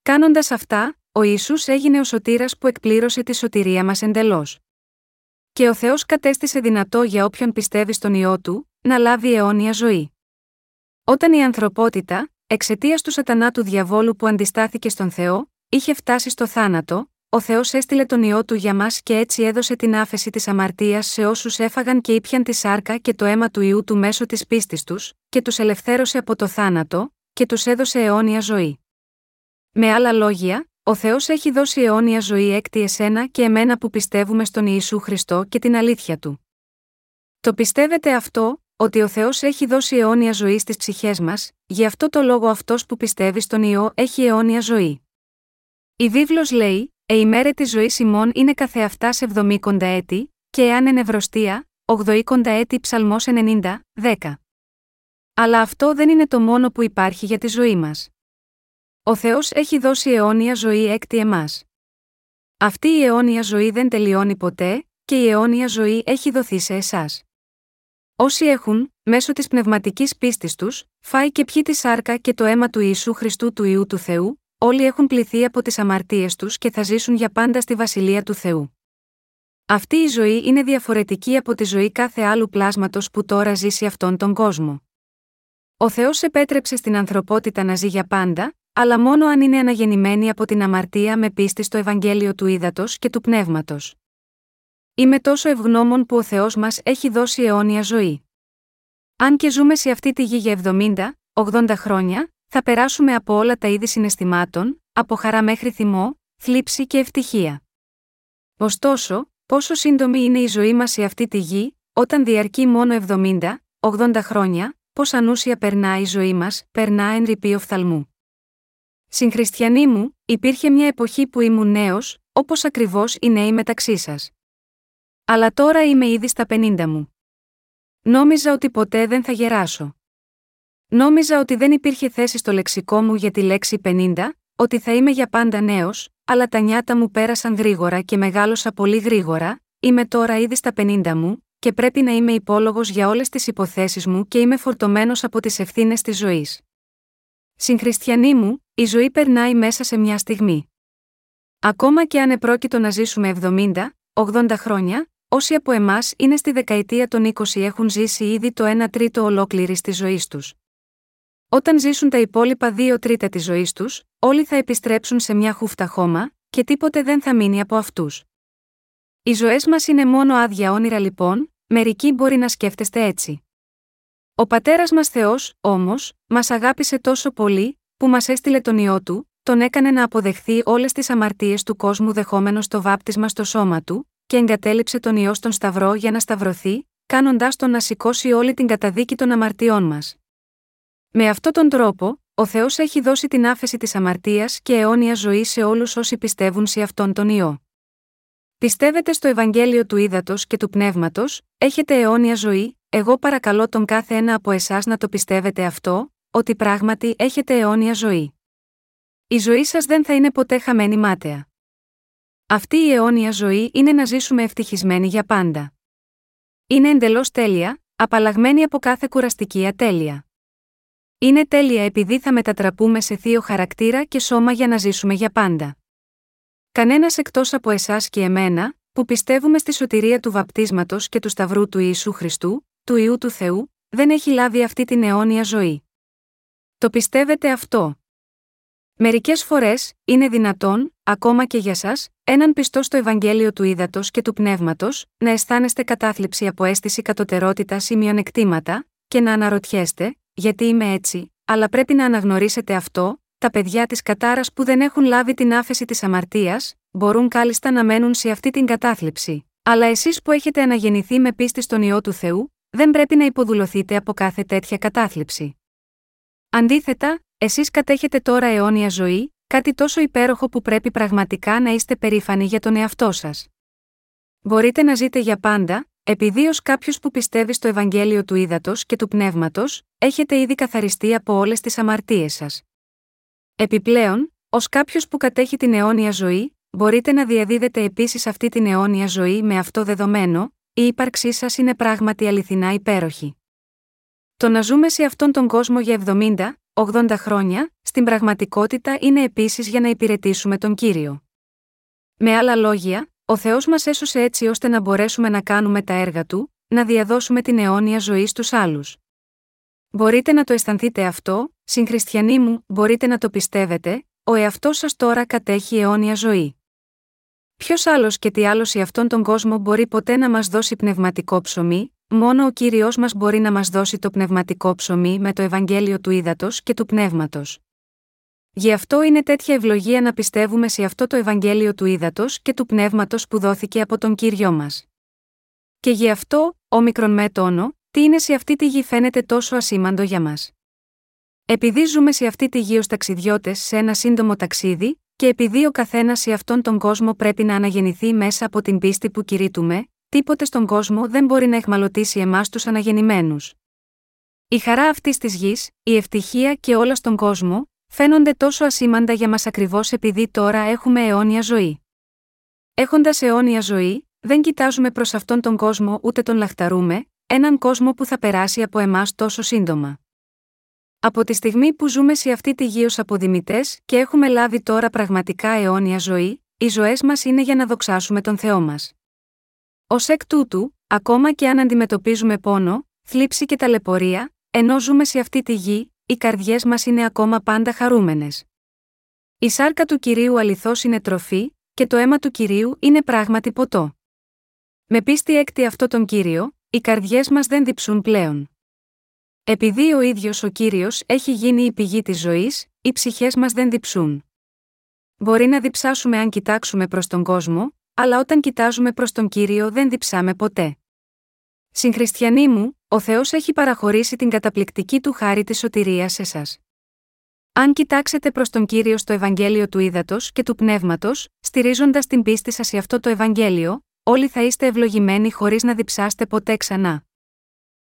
Κάνοντας αυτά, ο Ιησούς έγινε ο σωτήρας που εκπλήρωσε τη σωτηρία μας εντελώς. Και ο Θεός κατέστησε δυνατό για όποιον πιστεύει στον ιό του, να λάβει αιώνια ζωή. Όταν η ανθρωπότητα, εξαιτίας του σατανά του διαβόλου που αντιστάθηκε στον Θεό, είχε φτάσει στο θάνατο, ο Θεός έστειλε τον ιό του για μας και έτσι έδωσε την άφεση της αμαρτίας σε όσους έφαγαν και ήπιαν τη σάρκα και το αίμα του ιού του μέσω της πίστης τους, και τους ελευθέρωσε από το θάνατο, και τους έδωσε αιώνια ζωή. Με άλλα λόγια, ο Θεός έχει δώσει αιώνια ζωή έκτη εσένα και εμένα που πιστεύουμε στον Ιησού Χριστό και την αλήθεια του. Το πιστεύετε αυτό, ότι ο Θεός έχει δώσει αιώνια ζωή στις ψυχές μας, γι' αυτό το λόγο αυτός που πιστεύει στον ιό έχει αιώνια ζωή. Η βίβλος λέει: «Ε ημέρε της ζωής ημών είναι καθεαυτάς εβδομήκοντα έτη, και εάν ενευρωστία, ογδοήκοντα έτη ψαλμός 90, 10. Αλλά αυτό δεν είναι το μόνο που υπάρχει για τη ζωή μας. Ο Θεός έχει δώσει αιώνια ζωή έκτη εμάς. Αυτή η αιώνια ζωή δεν τελειώνει ποτέ, και η αιώνια ζωή έχει δοθεί σε εσάς. Όσοι έχουν, μέσω της πνευματικής πίστης τους, φάει και πιει τη σάρκα και το αίμα του Ιησού Χριστού του ιού του Θεού, όλοι έχουν πληθεί από τις αμαρτίες τους και θα ζήσουν για πάντα στη βασιλεία του Θεού. Αυτή η ζωή είναι διαφορετική από τη ζωή κάθε άλλου πλάσματος που τώρα ζει σε αυτόν τον κόσμο. Ο Θεός επέτρεψε στην ανθρωπότητα να ζει για πάντα, αλλά μόνο αν είναι αναγεννημένη από την αμαρτία με πίστη στο Ευαγγέλιο του Ήδατος και του Πνεύματος. Είμαι τόσο ευγνώμων που ο Θεός μας έχει δώσει αιώνια ζωή. Αν και ζούμε σε αυτή τη γη για 70, 80 χρόνια, θα περάσουμε από όλα τα είδη συναισθημάτων, από χαρά μέχρι θυμό, θλίψη και ευτυχία. Ωστόσο, πόσο σύντομη είναι η ζωή μας σε αυτή τη γη, όταν διαρκεί μόνο 70, 80 χρόνια, πώς ανούσια περνά η ζωή μας, περνά εν ρηπή οφθαλμού. Συγχριστιανοί μου, υπήρχε μια εποχή που ήμουν νέος, όπως ακριβώς οι νέοι μεταξύ σας. Αλλά τώρα είμαι ήδη στα 50 μου. Νόμιζα ότι ποτέ δεν θα γεράσω. Νόμιζα ότι δεν υπήρχε θέση στο λεξικό μου για τη λέξη 50, ότι θα είμαι για πάντα νέος, αλλά τα νιάτα μου πέρασαν γρήγορα και μεγάλωσα πολύ γρήγορα, είμαι τώρα ήδη στα 50 μου, και πρέπει να είμαι υπόλογος για όλες τις υποθέσεις μου και είμαι φορτωμένος από τις ευθύνες της ζωής. Συγχριστιανοί μου, η ζωή περνάει μέσα σε μια στιγμή. Ακόμα και αν επρόκειτο να ζήσουμε 70, 80 χρόνια, όσοι από εμάς είναι στη δεκαετία των 20 έχουν ζήσει ήδη το 1 τρίτο ολόκληρη της ζωής τους. Όταν ζήσουν τα υπόλοιπα 2 τρίτα της ζωής τους, όλοι θα επιστρέψουν σε μια χούφτα χώμα, και τίποτε δεν θα μείνει από αυτούς. Οι ζωές μας είναι μόνο άδεια όνειρα λοιπόν, μερικοί μπορεί να σκέφτεστε έτσι. Ο πατέρας μας Θεός, όμως, μας αγάπησε τόσο πολύ, που μας έστειλε τον ιό του, τον έκανε να αποδεχθεί όλες τις αμαρτίες του κόσμου δεχόμενος το βάπτισμα στο σώμα του, και εγκατέλειψε τον ιό στον Σταυρό για να σταυρωθεί, κάνοντάς τον να σηκώσει όλη την καταδίκη των αμαρτιών μας. Με αυτόν τον τρόπο, ο Θεός έχει δώσει την άφεση της αμαρτίας και αιώνια ζωή σε όλους όσοι πιστεύουν σε αυτόν τον ιό. Πιστεύετε στο Ευαγγέλιο του Ήδατος και του Πνεύματος, έχετε αιώνια ζωή, εγώ παρακαλώ τον κάθε ένα από εσάς να το πιστεύετε αυτό, ότι πράγματι έχετε αιώνια ζωή. Η ζωή σας δεν θα είναι ποτέ χαμένη μάταια. Αυτή η αιώνια ζωή είναι να ζήσουμε ευτυχισμένοι για πάντα. Είναι εντελώς τέλεια, απαλλαγμένη από κάθε κουραστική ατέλεια. Είναι τέλεια επειδή θα μετατραπούμε σε θείο χαρακτήρα και σώμα για να ζήσουμε για πάντα. Κανένας εκτός από εσάς και εμένα, που πιστεύουμε στη σωτηρία του βαπτίσματος και του σταυρού του Ιησού Χριστού, του ιού του Θεού, δεν έχει λάβει αυτή την αιώνια ζωή. Το πιστεύετε αυτό. Μερικές φορές, είναι δυνατόν, ακόμα και για σας, έναν πιστό στο Ευαγγέλιο του Ήδατος και του Πνεύματος, να αισθάνεστε κατάθλιψη από αίσθηση κατωτερότητας ή μειονεκτήματα, και να αναρωτιέστε, γιατί είμαι έτσι, αλλά πρέπει να αναγνωρίσετε αυτό, τα παιδιά της κατάρας που δεν έχουν λάβει την άφεση της αμαρτίας, μπορούν κάλλιστα να μένουν σε αυτή την κατάθλιψη. Αλλά εσείς που έχετε αναγεννηθεί με πίστη στον ιό του Θεού, δεν πρέπει να υποδουλωθείτε από κάθε τέτοια κατάθλιψη. Αντίθετα, εσείς κατέχετε τώρα αιώνια ζωή, κάτι τόσο υπέροχο που πρέπει πραγματικά να είστε περήφανοι για τον εαυτό σας. Μπορείτε να ζείτε για πάντα, επειδή ω κάποιος που πιστεύει στο Ευαγγέλιο του Ήδατος και του Πνεύματος, έχετε ήδη καθαριστεί από όλες τις αμαρτίες σας. Επιπλέον, ως κάποιος που κατέχει την αιώνια ζωή, μπορείτε να διαδίδετε επίσης αυτή την αιώνια ζωή με αυτό δεδομένο, η ύπαρξή σας είναι πράγματι αληθινά υπέροχη. Το να ζούμε σε αυτόν τον κόσμο για 70, 80 χρόνια, στην πραγματικότητα είναι επίσης για να υπηρετήσουμε τον κύριο. Με άλλα λόγια, ο Θεός μας έσωσε έτσι ώστε να μπορέσουμε να κάνουμε τα έργα του, να διαδώσουμε την αιώνια ζωή στους άλλους. Μπορείτε να το αισθανθείτε αυτό, συγχριστιανοί μου, μπορείτε να το πιστεύετε, ο εαυτός σας τώρα κατέχει αιώνια ζωή. Ποιος άλλος και τι άλλος σε αυτόν τον κόσμο μπορεί ποτέ να μας δώσει πνευματικό ψωμί, μόνο ο κύριος μας μπορεί να μας δώσει το πνευματικό ψωμί με το Ευαγγέλιο του Ήδατος και του Πνεύματος. Γι' αυτό είναι τέτοια ευλογία να πιστεύουμε σε αυτό το Ευαγγέλιο του Ήδατος και του Πνεύματος που δόθηκε από τον κύριο μας. Και γι' αυτό, όμικρον με τόνο, τι είναι σε αυτή τη γη φαίνεται τόσο ασήμαντο για μας. Επειδή ζούμε σε αυτή τη γη ως ταξιδιώτες σε ένα σύντομο ταξίδι, και επειδή ο καθένας σε αυτόν τον κόσμο πρέπει να αναγεννηθεί μέσα από την πίστη που κηρύττουμε, τίποτε στον κόσμο δεν μπορεί να εχμαλωτήσει εμάς τους αναγεννημένους. Η χαρά αυτής της γης, η ευτυχία και όλα στον κόσμο, φαίνονται τόσο ασήμαντα για μας ακριβώς επειδή τώρα έχουμε αιώνια ζωή. Έχοντας αιώνια ζωή, δεν κοιτάζουμε προς αυτόν τον κόσμο ούτε τον λαχταρούμε, έναν κόσμο που θα περάσει από εμάς τόσο σύντομα. Από τη στιγμή που ζούμε σε αυτή τη γη ως αποδημητές και έχουμε λάβει τώρα πραγματικά αιώνια ζωή, οι ζωές μας είναι για να δοξάσουμε τον Θεό μας. Ω εκ τούτου, ακόμα και αν αντιμετωπίζουμε πόνο, θλίψη και ταλαιπωρία, ενώ ζούμε σε αυτή τη γη, οι καρδιές μας είναι ακόμα πάντα χαρούμενες. Η σάρκα του κυρίου αληθώς είναι τροφή, και το αίμα του κυρίου είναι πράγματι ποτό. Με πίστη έκτη αυτό τον κύριο, οι καρδιές μας δεν διψούν πλέον. Επειδή ο ίδιος ο κύριος έχει γίνει η πηγή της ζωής, οι ψυχές μας δεν διψούν. Μπορεί να διψάσουμε αν κοιτάξουμε προς τον κόσμο, αλλά όταν κοιτάζουμε προς τον κύριο δεν διψάμε ποτέ. Συγχριστιανοί μου, ο Θεός έχει παραχωρήσει την καταπληκτική του χάρη της σωτηρίας σε εσά. Αν κοιτάξετε προς τον κύριο στο Ευαγγέλιο του Ήδατος και του Πνεύματος, στηρίζοντας την πίστη σας σε αυτό το Ευαγγέλιο, όλοι θα είστε ευλογημένοι χωρίς να διψάστε ποτέ ξανά.